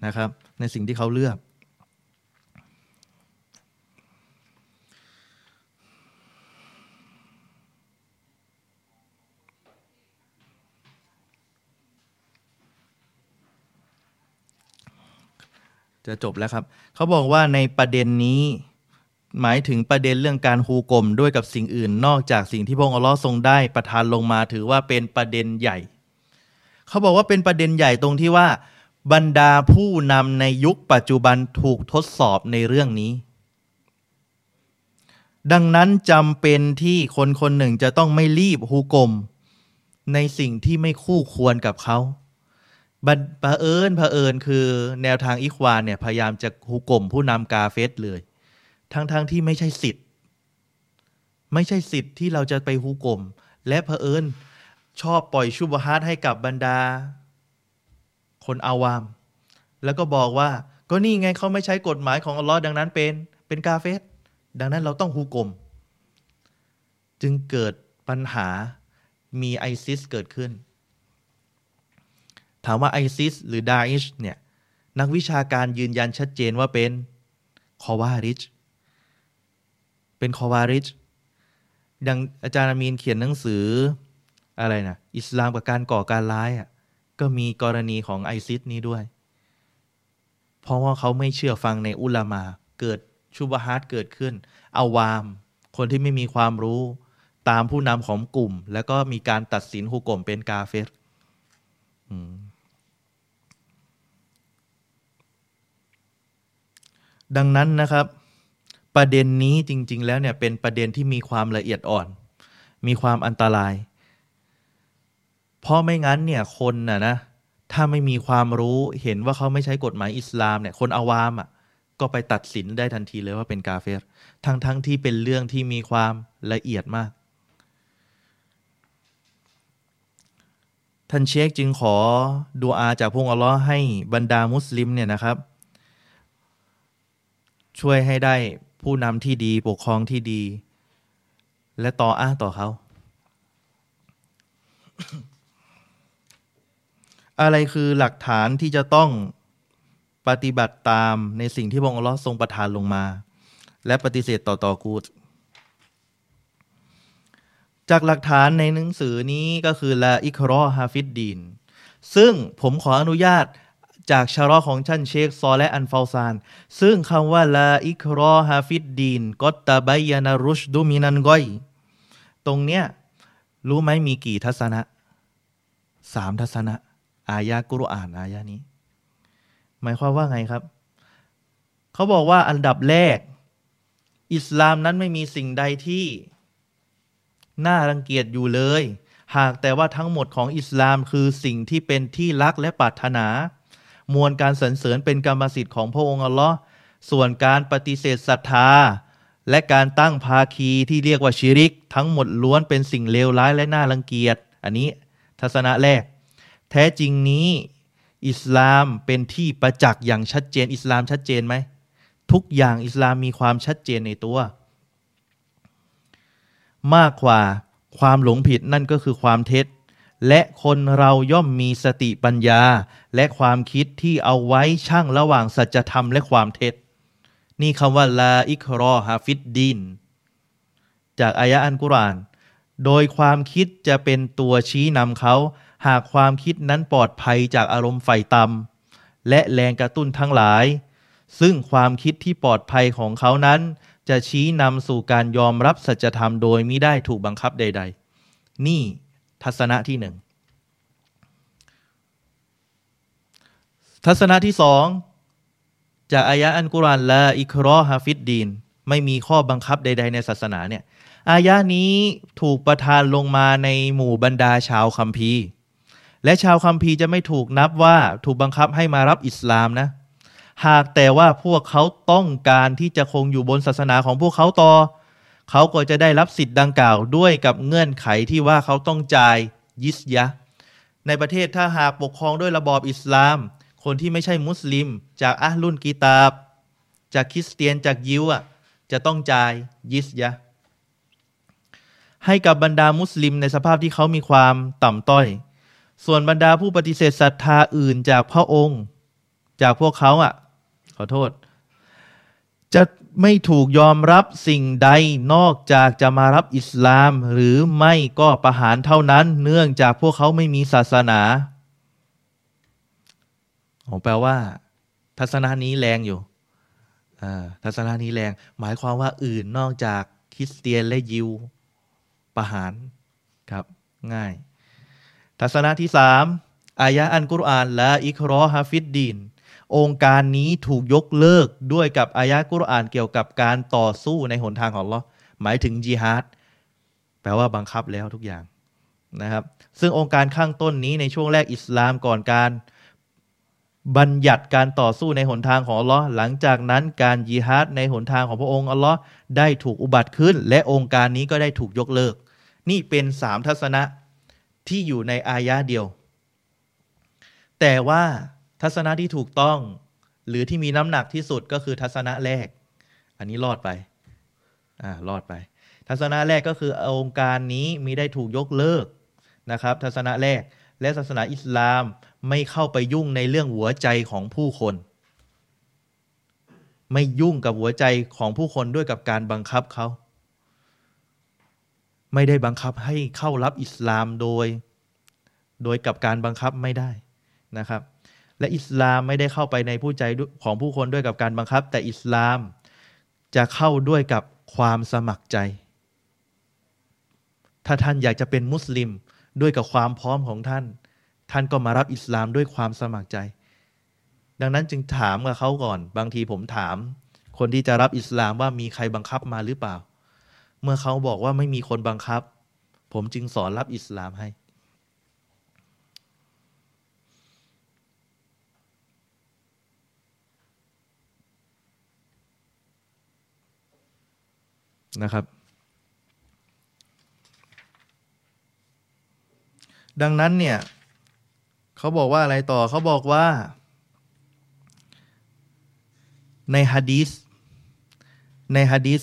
นะครับ ในสิ่งที่เขาเลือก จะจบแล้วครับ เขาบอกว่าในประเด็นนี้ หมายถึงประเด็นเรื่องการฮูกลมด้วยกับสิ่งอื่น นอกจากสิ่งที่พระองค์อัลลอฮ์ทรงได้ประทานลงมาถือว่าเป็นประเด็นใหญ่ เขาบอกว่าเป็นประเด็นใหญ่ตรงที่ว่าบรรดาผู้นำในยุคปัจจุบันถูกทดสอบในเรื่องนี้ ดังนั้นจำเป็นที่คนคนหนึ่งจะต้องไม่รีบฮูกลมในสิ่งที่ไม่คู่ควรกับเขา บันเผอิญเผอิญคือแนวทางอิควานเนี่ย พยายามจะหุกลมผู้นำกาเฟสเลย ทั้งๆทที่ไม่ใช่สิทธิ์ ไม่ใช่สิทธิ์ที่เราจะไปหุกลม และเผอิญชอบปล่อยชุบฮัตให้กับบรรดา คนอาวาม แล้วก็บอกว่า ก็นี่ไงเขาไม่ใช้กฎหมายของอัลลอฮ์ดังนั้นเป็นเป็นกาเฟสดังนั้นเราต้องหุกลม จึงเกิดปัญหามีไอซิสเกิดขึ้น ถามว่าไอซิสหรือดาอิชเนี่ยนักวิชาการยืนยันชัดเจนว่าเป็นคอวาริชเป็นคอวาริชดังอาจารย์อามีนเขียนหนังสืออะไรนะอิสลามกับการก่อการร้ายอะก็มีกรณีของไอซิสนี้ด้วย เพราะว่าเขาไม่เชื่อฟังในอุลามา เกิดชุบฮัตเกิดขึ้น เอาวาม คนที่ไม่มีความรู้ตามผู้นำของกลุ่ม แล้วก็มีการตัดสินฮุกกลมเป็นกาเฟร ดังนั้นนะครับ ประเด็นนี้จริง ๆ แล้วเนี่ยเป็นประเด็นที่มีความละเอียดอ่อน มีความอันตราย เพราะไม่งั้นเนี่ยคนน่ะนะถ้าไม่มีความรู้เห็นว่าเขาไม่ใช้กฎหมายอิสลามเนี่ยคนอาวามอะก็ไปตัดสินได้ทันทีเลยว่าเป็นกาเฟรทั้งๆทที่เป็นเรื่องที่มีความละเอียดมาก ท่านเชคจึงขอดูอาจากพระองอัลลอฮ์ให้บรรดามุสลิมเนี่ยนะครับ ช่วยให้ได้ผู้นำที่ดี ปกครองที่ดี และต่ออ้าต่อเขา อะไรคือหลักฐานที่จะต้องปฏิบัติตามในสิ่งที่พระองค์อัลลอฮ์ทรงประทานลงมา และปฏิเสธต่อต่อกูดจากหลักฐานในหนังสือนี้ก็คือلا إكراه في الدين ซึ่งผมขออนุญาต จากชัรฮ์ของท่านเชคซอและฮ์ อัลเฟาซาน ซึ่งคำว่าلا إكراه في الدين قد تبين الرشد من الغي ตรงเนี้ยรู้ไหมมีกี่ทัศนะสามทัศนะ อายะกุรอานอายะนี้ หมายความว่าไงครับ เขาบอกว่าอันดับแรก อิสลามนั้นไม่มีสิ่งใดที่ น่ารังเกียจอยู่เลย หากแต่ว่าทั้งหมดของอิสลามคือสิ่งที่เป็นที่รักและปรารถนา มวลการสรรเสริญเป็นกรรมสิทธิ์ของพระองค์อัลลอฮ์ส่วนการปฏิเสธศรัทธา และการตั้งภาคีที่เรียกว่าชิริก ทั้งหมดล้วนเป็นสิ่งเลวร้ายและน่ารังเกียจ อันนี้ทัศนะแรก แท้จริงนี้อิสลามเป็นที่ประจักษ์อย่างชัดเจน อิสลามชัดเจนไหม ทุกอย่างอิสลามมีความชัดเจนในตัว มากกว่าความหลงผิดนั่นก็คือความเท็จ และคนเราย่อมมีสติปัญญา และความคิดที่เอาไว้ช่างระหว่างสัจธรรมและความเท็จ นี่คำว่าลาอิครอฮาฟิดดิน จากอายะอันกุราน โดยความคิดจะเป็นตัวชี้นำเขา หากความคิดนั้นปลอดภัยจากอารมณ์ไฟต่ำและแรงกระตุ้นทั้งหลาย ซึ่งความคิดที่ปลอดภัยของเขานั้น จะชี้นำสู่การยอมรับสัจธรรมโดยม่ได้ถูกบังคับใด ๆ นี่ทัศนะที่หนึ่ง ทัศนะที่สองจากอายะอันกุรอานละอิครอฮาฟิดดีน ไม่มีข้อบังคับใด ๆ ในศาสนาเนี่ยอายะนี้ถูกประทานลงมาในหมู่บรรดาชาวคัมภีร์ และชาวคัมภีร์จะไม่ถูกนับว่าถูกบังคับให้มารับอิสลามนะ หากแต่ว่าพวกเขาต้องการที่จะคงอยู่บนศาสนาของพวกเขาต่อ เขาก็จะได้รับสิทธิ์ดังกล่าวด้วยกับเงื่อนไขที่ว่าเขาต้องจ่ายยิสยะ ในประเทศถ้าหากปกครองด้วยระบอบอิสลาม คนที่ไม่ใช่มุสลิม จากอัลลุนกีตาบ จากคริสเตียนจากยิวอะจะต้องจ่ายยิสยะให้กับบรรดามุสลิมในสภาพที่เขามีความต่ำต้อย ส่วนบรรดาผู้ปฏิเสธศรัทธาอื่นจากพระองค์ จากพวกเขาอะ ขอโทษ จะไม่ถูกยอมรับสิ่งใดนอกจากจะมารับอิสลาม หรือไม่ก็ประหารเท่านั้น เนื่องจากพวกเขาไม่มีศาสนา แปลว่า ทัศนะนี้แรงอยู่ทัศนะนี้แรง หมายความว่าอื่นนอกจากคริสเตียนและยิวประหารครับ ง่าย ทัศนะที่สามอายะอันกุรอาน และอิครอฮาฟิดดีนองค์การนี้ถูกยกเลิกด้วยกับอายะกุรอานเกี่ยวกับการต่อสู้ในหนทางของลอหมายถึงจิฮาดแปลว่าบังคับแล้วทุกอย่างนะครับ ซึ่งองค์การข้างต้นนี้ในช่วงแรกอิสลามก่อนการ บัญญัติการต่อสู้ในหนทางของอัลลอฮ์หลังจากนั้นการยิฮาดในหนทางของพระองค์อัลลอฮ์ได้ถูกอุบัติขึ้น และองค์การนี้ก็ได้ถูกยกเลิก นี่เป็นสามทัศนะที่อยู่ในอายะเดียว แต่ว่าทัศนะที่ถูกต้อง หรือที่มีน้ำหนักที่สุดก็คือทัศนะแรก อันนี้รอดไปอ่ารอดไป ทัศนะแรกก็คือองค์การนี้มีได้ถูกยกเลิกนะครับ ทัศนะแรก และศาสนาอิสลามไม่เข้าไปยุ่งในเรื่องหัวใจของผู้คน ไม่ยุ่งกับหัวใจของผู้คนด้วยกับการบังคับเขา ไม่ได้บังคับให้เข้ารับอิสลามโดย โดยกับการบังคับไม่ได้นะครับ และอิสลามไม่ได้เข้าไปในผู้ใจของผู้คนด้วยกับการบังคับ แต่อิสลามจะเข้าด้วยกับความสมัครใจ ถ้าท่านอยากจะเป็นมุสลิม ด้วยกับความพร้อมของท่าน ท่านก็มารับอิสลามด้วยความสมัครใจ ดังนั้นจึงถามกับเขาก่อน บางทีผมถาม คนที่จะรับอิสลามว่ามีใครบังคับมาหรือเปล่า เมื่อเขาบอกว่าไม่มีคนบังคับ ผมจึงสอนรับอิสลามให้ นะครับ ดังนั้นเนี่ยเขาบอกว่าอะไรต่อเขาบอกว่า ในฮะดีสในฮะดีส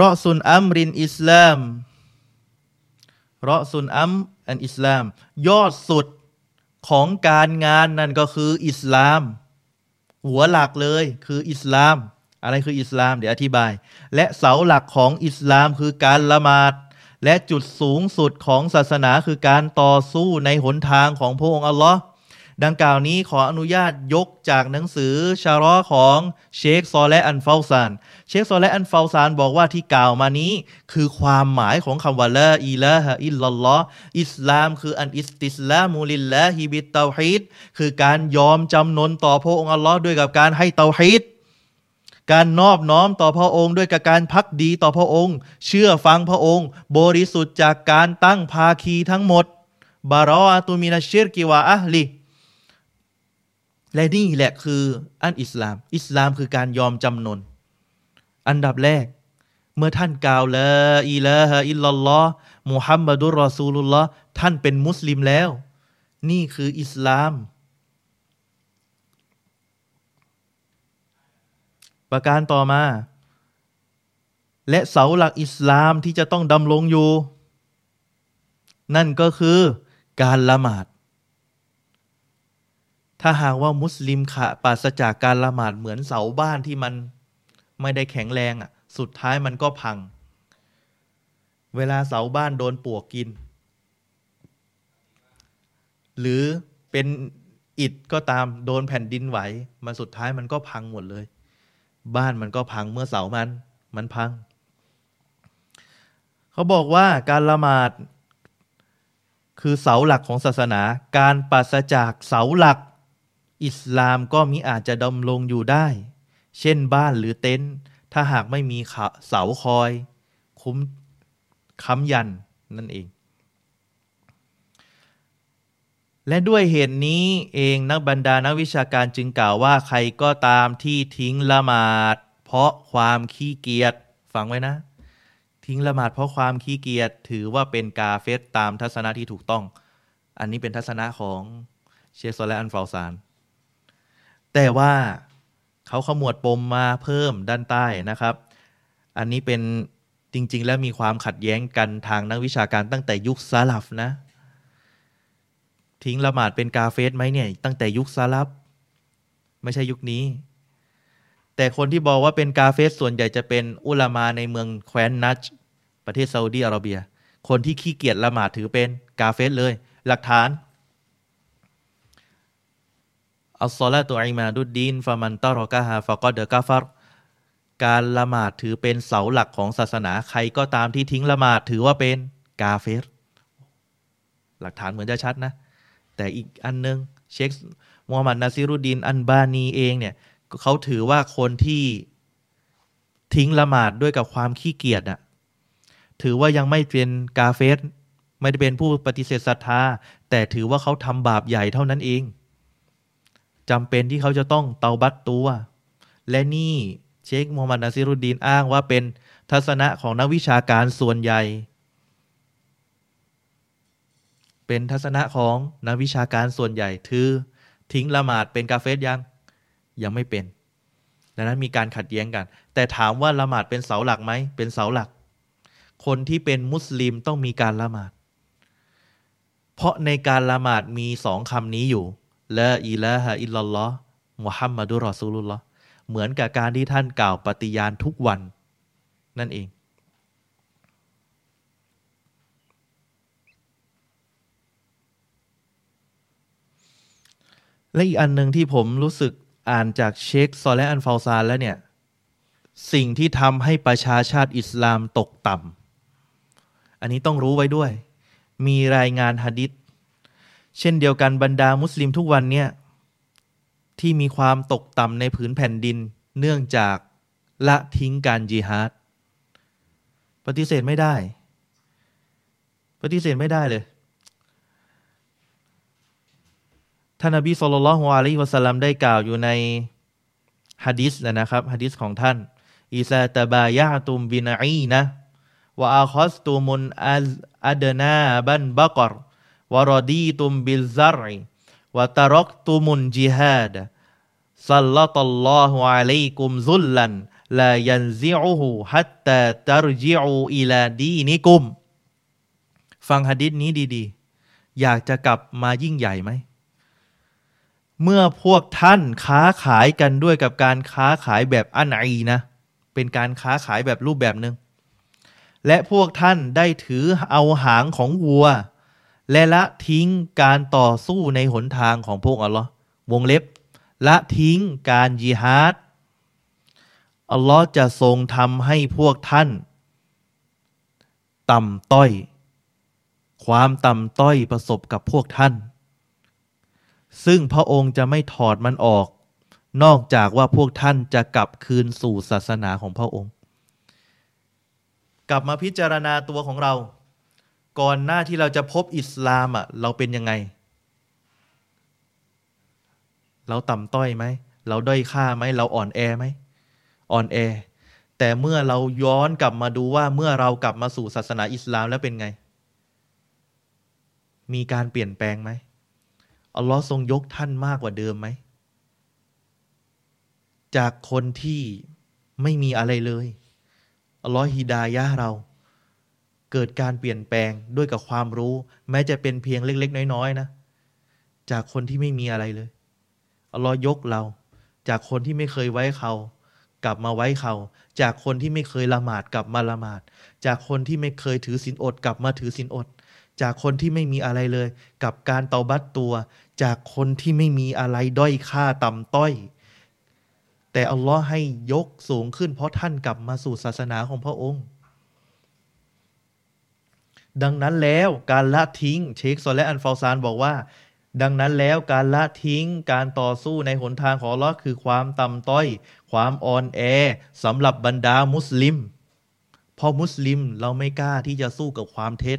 รอซุนอัมรินอิสลามรอซุนอัมอันอิสลาม ยอดสุดของการงานนั่นก็คืออิสลาม หัวหลักเลยคืออิสลาม อะไรคืออิสลาม เดี๋ยวอธิบาย และเสาหลักของอิสลามคือการละหมาด และจุดสูงสุดของศาสนาคือการต่อสู้ในหนทางของพระองค์อัลลอฮ์ดังกล่าวนี้ขออนุญาตยกจากหนังสือชัรฮ์ของเชคซอและฮ์ อัลเฟาซาน เชคซอและฮ์ อัลเฟาซานบอกว่าที่กล่าวมานี้ คือความหมายของคำว่าلا إله إلا اللهอิสลามคือالاستسلام لله بالتوحيدคือการยอมจำนนต่อพระองค์อัลลอฮ์ด้วยกับการให้เตาฮิด การนอบน้อมต่อพระองค์ด้วยกับการภักดีต่อพระองค์ เชื่อฟังพระองค์ บริสุทธิ์จากการตั้งภาคีทั้งหมด البراءة من الشرك وأهلهและนี่แหละคืออันอิสลาม อิสลามคือการยอมจำนน อันดับแรก เมื่อท่านกล่าวละอิละฮะอิลลัลลอฮ์มุฮัมมัดุลรอซูลุลลอฮ์ท่านเป็นมุสลิมแล้ว นี่คืออิสลาม ประการต่อมา และเสาหลักอิสลามที่จะต้องดำรงอยู่ นั่นก็คือการละหมาด ถ้าหากว่ามุสลิมขาดปราศจากการละหมาดเหมือนเสาบ้านที่มันไม่ได้แข็งแรงอะ สุดท้ายมันก็พัง เวลาเสาบ้านโดนปวกกิน หรือเป็นอิฐก็ตามโดนแผ่นดินไหว มันสุดท้ายมันก็พังหมดเลย บ้านมันก็พังเมื่อเสามัน มันพัง เขาบอกว่าการละหมาด คือเสาหลักของศาสนา การปราศจากเสาหลัก อิสลามก็มิอาจจะดำรงอยู่ได้ เช่นบ้านหรือเต็นท์ถ้าหากไม่มีเสาคอย คุ้มค้ำยันนั่นเอง และด้วยเหตุนี้เองนักบรรดานักวิชาการจึงกล่าวว่าใครก็ตามที่ทิ้งละหมาด เพราะความขี้เกียจฟังไว้นะ ทิ้งละหมาดเพราะความขี้เกียจถือว่าเป็นกาเฟสตามทัศนะที่ถูกต้อง อันนี้เป็นทัศนะของเชคโซและอันฟาซาน แต่ว่าเขาขมวดปมมาเพิ่มด้านใต้นะครับ อันนี้เป็นจริง ๆ แล้วมีความขัดแย้งกันทางนักวิชาการตั้งแต่ยุคซาลับนะ ทิ้งละหมาดเป็นกาเฟสไหมเนี่ย ตั้งแต่ยุคซาลับ ไม่ใช่ยุคนี้ แต่คนที่บอกว่าเป็นกาเฟสส่วนใหญ่จะเป็นอุลามาในเมืองแคว้นนัจประเทศซาอุดีอาระเบีย คนที่ขี้เกียจละหมาดถือเป็นกาเฟสเลย หลักฐานอัลซอลาตุอิมาดุดดีนฟามันตารอกะฮาฟะกอเดกาฟัรการละหมาดถือเป็นเสาหลักของศาสนาใครก็ตามที่ทิ้งละหมาดถือว่าเป็นกาเฟรหลักฐานเหมือนจะชัดนะ แต่อีกอันนึงเชคมูฮัมหมัดนาซิรุดดินอันบานีเองเนี่ยเขาถือว่าคนที่ทิ้งละหมาดด้วยกับความขี้เกียจอะถือว่ายังไม่เป็นกาเฟสไม่ได้เป็นผู้ปฏิเสธศรัทธาแต่ถือว่าเขาทำบาปใหญ่เท่านั้นเองจำเป็นที่เขาจะต้องเตาบัตตัว และนี่เชคมูฮัมหมัดนาซิรุดดีนอ้างว่าเป็นทัศนะของนักวิชาการส่วนใหญ่ เป็นทัศนะของนักวิชาการส่วนใหญ่ถือทิ้งละหมาดเป็นกาเฟสยังยังไม่เป็นดังนั้นมีการขัดแย้งกัน แต่ถามว่าละหมาดเป็นเสาหลักไหมเป็นเสาหลัก คนที่เป็นมุสลิมต้องมีการละหมาด เพราะในการละหมาดมีสองคำนี้อยู่ละอิละฮะอิลลัลลอฮ์มุฮัมมัดุรอซูลุลลอฮ์เหมือนกับการที่ท่านกล่าวปฏิญาณทุกวัน นั่นเอง และอีกอันหนึ่งที่ผมรู้สึกอ่านจากเชคซอและอันฟาวซานแล้วเนี่ย สิ่งที่ทำให้ประชาชาติอิสลามตกต่ำอันนี้ต้องรู้ไว้ด้วย มีรายงานฮะดิษเช่นเดียวกันบรรดามุสลิมทุกวันเนี่ยที่มีความตกต่ำในผืนแผ่นดิน เนื่องจากละทิ้งการจิฮาดปฏิเสธไม่ได้ ปฏิเสธไม่ได้เลย ท่านอบีสุลต่านละฮ์อะลัยฮิวะสัลลัมได้กล่าวอยู่ในฮะดิษนะครับฮะดิษของท่านอิซาตบายาตุมบินอีนะวะอาคอสตุมุนอัดนาบันบักรวารดีตุมบิลซารวะตารกตุมุนจิฮาดสัลลัตัลลอฮุอะลัยกุมซุลลันลายันซิอูฮูฮัตตาตารจิอูอิลาดีนิกุม ฟังหะดิษนี้ดี ๆ อยากจะกลับมายิ่งใหญ่ไหม เมื่อพวกท่านค้าขายกันด้วยกับการค้าขายแบบอันอีนะ เป็นการค้าขายแบบรูปแบบหนึ่งและพวกท่านได้ถือเอาหางของวัว และละทิ้งการต่อสู้ในหนทางของพวกอัลลอฮ์วงเล็บ ละทิ้งการยิฮาดอัลลอฮ์จะทรงทำให้พวกท่าน ต่ำต้อย ความต่ำต้อยประสบกับพวกท่าน ซึ่งพระองค์จะไม่ถอดมันออก นอกจากว่าพวกท่านจะกลับคืนสู่ศาสนาของพระองค์ กลับมาพิจารณาตัวของเรา ก่อนหน้าที่เราจะพบอิสลามอะเราเป็นยังไง เราต่ำต้อยไหม เราด้อยค่าไหม เราอ่อนแอไหม อ่อนแอ แต่เมื่อเราย้อนกลับมาดูว่าเมื่อเรากลับมาสู่ศาสนาอิสลามแล้วเป็นไง มีการเปลี่ยนแปลงไหม อัลลอฮ์ทรงยกท่านมากกว่าเดิมไหม จากคนที่ไม่มีอะไรเลย อัลลอฮ์ฮิดายะเรา เกิดการเปลี่ยนแปลงด้วยกับความรู้ แม้จะเป็นเพียงเล็ก ๆ น้อย ๆ นะ จากคนที่ไม่มีอะไรเลย อัลลอฮ์ยกเรา จากคนที่ไม่เคยไว้เขากลับมาไว้เขา จากคนที่ไม่เคยละหมาดกลับมาละหมาด จากคนที่ไม่เคยถือศีลอด กลับมาถือศีลอด จากคนที่ไม่มีอะไรเลย กับการเตาบัตตัว จากคนที่ไม่มีอะไรด้อยค่าต่ำต้อย แต่อัลลอฮ์ให้ยกสูงขึ้น เพราะท่านกลับมาสู่ศาสนาของพระองค์ ดังนั้นแล้วการละทิ้งเชคโซและอันฟาซานบอกว่า ดังนั้นแล้วการละทิ้งการต่อสู้ในหนทางของอัลลอฮ์คือความต่ำต้อย ความอ่อนแอสำหรับบรรดามุสลิมเพราะมุสลิมเราไม่กล้าที่จะสู้กับความเท็จ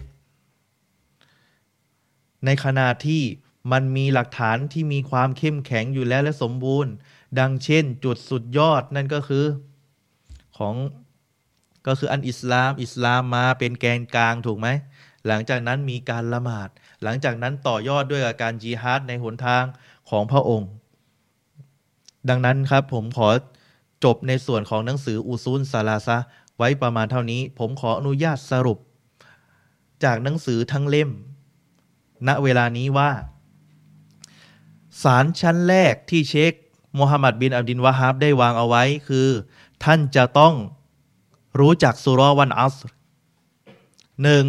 ในขณะที่ มันมีหลักฐานที่มีความเข้มแข็งอยู่แล้วและสมบูรณ์ ดังเช่น จุดสุดยอดนั่นก็คือของก็คืออันอิสลามอิสลามมาเป็นแกนกลางถูกไหม หลังจากนั้นมีการละหมาด หลังจากนั้นต่อยอดด้วยการจีฮาดในหนทางของพระองค์ ดังนั้นครับผมขอจบในส่วนของหนังสืออุซุนซาลาซะไว้ประมาณเท่านี้ ผมขออนุญาตสรุป จากหนังสือทั้งเล่ม ณเวลานี้ว่า สารชั้นแรกที่เชคโมฮัมหมัดบินอับดินวะฮับได้วางเอาไว้คือ ท่านจะต้องรู้จักสุรวันอัสหนึ่ง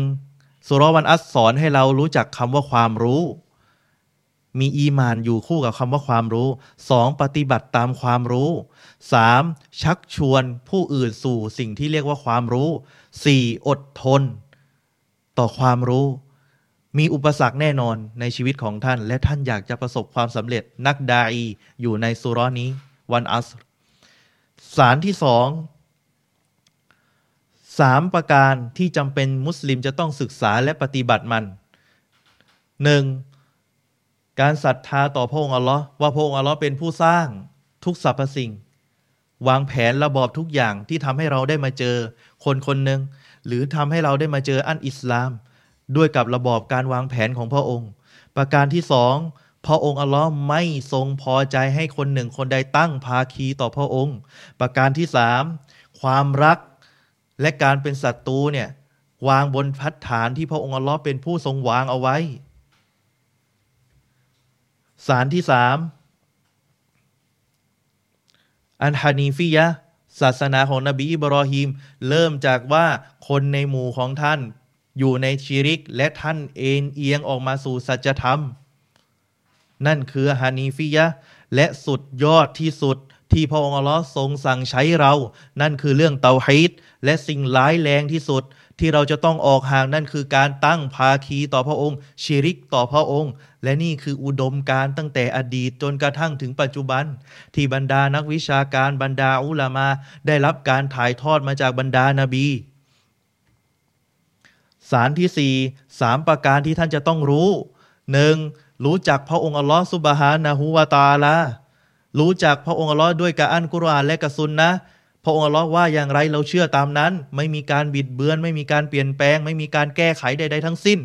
สุรวันอัสสอนให้เรารู้จักคำว่าความรู้ มีอีมานอยู่คู่กับคำว่าความรู้สองปฏิบัติตามความรู้สามชักชวนผู้อื่นสู่สิ่งที่เรียกว่าความรู้สี่อดทน ต่อความรู้ มีอุปสรรคแน่นอนในชีวิตของท่าน และท่านอยากจะประสบความสำเร็จนักดาอีอยู่ในสุรานี้วันอัสสารที่สองสามประการที่จำเป็นมุสลิมจะต้องศึกษาและปฏิบัติมันหนึ่งการศรัทธาต่อพระองค์อัลลอฮ์ว่าพระองค์อัลลอฮ์เป็นผู้สร้างทุกสรรพสิ่ง วางแผนระบอบทุกอย่างที่ทำให้เราได้มาเจอคนคนหนึ่งหรือทำให้เราได้มาเจออันอิสลาม ด้วยกับระบอบการวางแผนของพระองค์ ประการที่สองพระองค์อัลลอฮ์ไม่ทรงพอใจให้คนหนึ่งคนใดตั้งภาคีต่อพระองค์ ประการที่สามความรักและการเป็นศัตรูเนี่ยวางบนพัฒฐานที่พระองค์อัลลอฮ์เป็นผู้ทรงวางเอาไว้ สารที่สามอันฮานีฟิยะศาสนาของนบีอิบรอฮิม เริ่มจากว่าคนในหมู่ของท่าน อยู่ในชีริกและท่านเอ็นเอียงออกมาสู่สัจธรรม นั่นคือฮานีฟิยะและสุดยอดที่สุดที่พระองค์อัลลอฮ์ทรงสั่งใช้เรา นั่นคือเรื่องเตาฮิดและสิ่งร้ายแรงที่สุดที่เราจะต้องออกห่างนั่นคือการตั้งภาคีต่อพระองค์ชีริกต่อพระองค์ และนี่คืออุดมการตั้งแต่อดีตจนกระทั่งถึงปัจจุบัน ที่บรรดานักวิชาการบรรดาอุลามา ได้รับการถ่ายทอดมาจากบรรดานาบี สารที่สี่สามประการที่ท่านจะต้องรู้หนึ่งรู้จักพระองค์อัลลอฮ์สุบฮานะฮูวาตาละรู้จักพระองค์อัลลอฮ์ด้วยกาอันกุรอานและกระซุนนะ พระองค์อัลลอฮ์ว่าอย่างไรเราเชื่อตามนั้น ไม่มีการบิดเบือน ไม่มีการเปลี่ยนแปลง ไม่มีการแก้ไขใด ๆ ทั้งสิ้น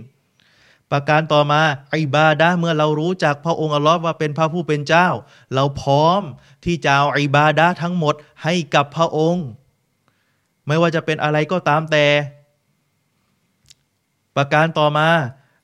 ประการต่อมาอิบาดะเมื่อเรารู้จักพระองค์อัลลอฮ์ว่าเป็นพระผู้เป็นเจ้า เราพร้อมที่จะเอาอิบาดะทั้งหมดให้กับพระองค์ ไม่ว่าจะเป็นอะไรก็ตามแต่ ประการต่อมา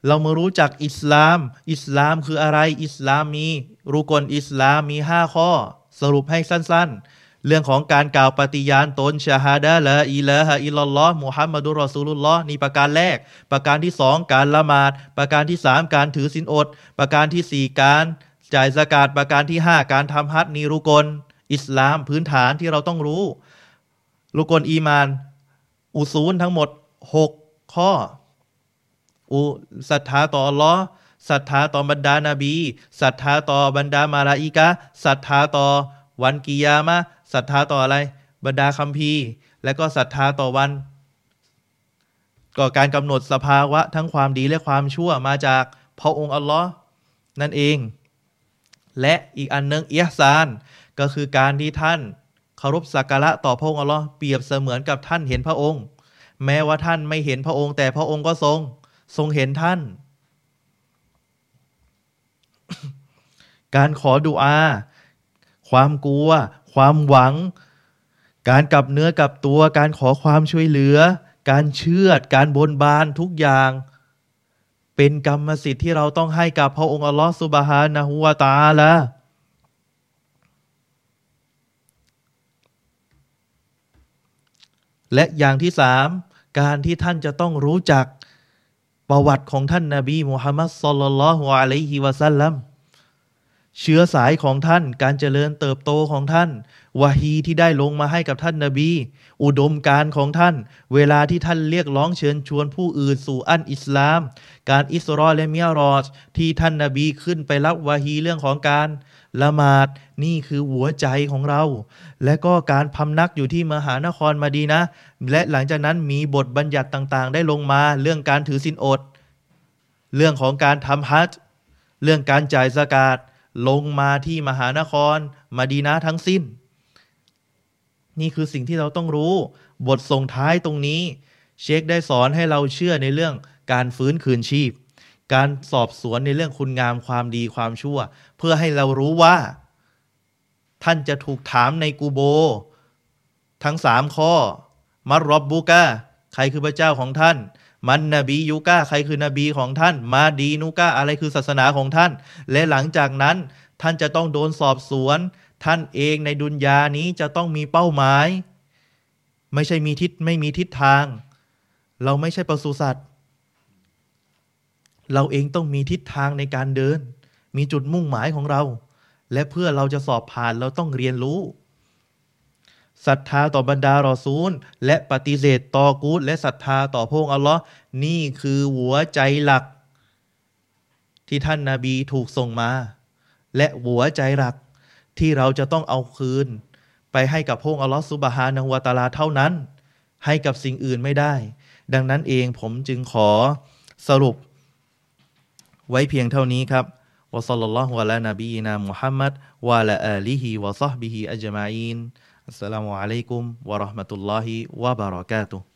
เรามารู้จักอิสลาม อิสลามคืออะไร อิสลามมีรูกลอิสลามมีห้าข้อ สรุปให้สั้นๆ เรื่องของการกล่าวปฏิญาณตนชาฮาดะละอิละฮะอิลลลอฮ์มุฮัมมัดุลรอซูลุลลอฮ์นี่ประการแรก ประการที่สองการละหมาด ประการที่สามการถือศีลอด ประการที่สี่การจ่ายสกาดประการที่ห้าการทำฮัจญ์นีรุกล อิสลามพื้นฐานที่เราต้องรู้ รุกลอีมาน อุซูลทั้งหมดหกข้อ อุศรัทธาต่ออัลลอฮ์ศรัทธาต่อบรรดานาบีศรัทธาต่อบรรดามาลาอิกะศรัทธาต่อวันกิยามะศรัทธาต่ออะไร บรรดาคัมภีร์ และก็ศรัทธาต่อวันก็การกำหนดสภาวะทั้งความดีและความชั่วมาจากพระองค์อัลลอฮ์นั่นเอง และอีกอันหนึงเอียซาน ก็คือการที่ท่านเคารพสักการะต่อพระองค์อัลลอฮ์เปรียบเสมือนกับท่านเห็นพระองค์ แม้ว่าท่านไม่เห็นพระองค์ แต่พระองค์ก็ทรง ทรงเห็นท่าน การขอดุอา ความกลัว ความหวัง การกลับเนื้อกลับตัว การขอความช่วยเหลือ การเชื่อ การบนบานทุกอย่าง เป็นกรรมสิทธิ์ที่เราต้องให้กับพระองค์อัลลอฮฺสุบฮานะฮูวาตาละและอย่างที่สามการที่ท่านจะต้องรู้จัก ประวัติของท่านนาบีมุฮัมมัดสลลัลฮุอะลัยฮิวะซัลลัมเชื้อสายของท่าน การเจริญเติบโตของท่านวาฮีที่ได้ลงมาให้กับท่านนาบี อุดมการของท่าน เวลาที่ท่านเรียกร้องเชิญชวนผู้อื่นสู่อันอิสลาม การอิสรอและมิารอจที่ท่านนาบีขึ้นไปรับวาฮีเรื่องของการ ละหมาดนี่คือหัวใจของเรา และก็การพำนักอยู่ที่มหานครมาดีนะ และหลังจากนั้นมีบทบัญญัติต่างๆ ได้ลงมาเรื่องการถือศีลอด เรื่องของการทำฮัจเรื่องการจ่ายสกาดลงมาที่มหานครมาดีนะทั้งสิ้น นี่คือสิ่งที่เราต้องรู้ บทส่งท้ายตรงนี้ เชคได้สอนให้เราเชื่อในเรื่องการฟื้นคืนชีพ การสอบสวนในเรื่องคุณงามความดีความชั่ว เพื่อให้เรารู้ว่า ท่านจะถูกถามในกูโบ ทั้งสามข้อ มัรรอบบูกาใครคือพระเจ้าของท่าน มันนบียูกาใครคือนบีของท่าน มาดีนูกาอะไรคือศาสนาของท่าน และหลังจากนั้น ท่านจะต้องโดนสอบสวน ท่านเองในดุนยานี้จะต้องมีเป้าหมาย ไม่ใช่มีทิศไม่มีทิศทาง เราไม่ใช่ปศุสัตว์ เราเองต้องมีทิศทางในการเดิน มีจุดมุ่งหมายของเรา และเพื่อเราจะสอบผ่านเราต้องเรียนรู้ศรัทธาต่อบรรดารอซูล และปฏิเสธต่อกูดและศรัทธาต่อพระองค์อัลลอฮ์นี่คือหัวใจหลัก ที่ท่านนาบีถูกส่งมา และหัวใจหลักที่เราจะต้องเอาคืน ไปให้กับพระองค์อัลลอฮ์ซุบฮานะฮวะตาลาเท่านั้น ให้กับสิ่งอื่นไม่ได้ ดังนั้นเองผมจึงขอสรุป ไว้เพียงเท่านี้ครับวะซัลลัลลอฮุอะลานบีนามุฮัมมัดวะอะลาอาลิฮิวะซอฮบิฮิอัจมาอีนอัสสลามุอะลัยกุมวะเราะห์มะตุลลอฮิวะบะเราะกาตุฮ์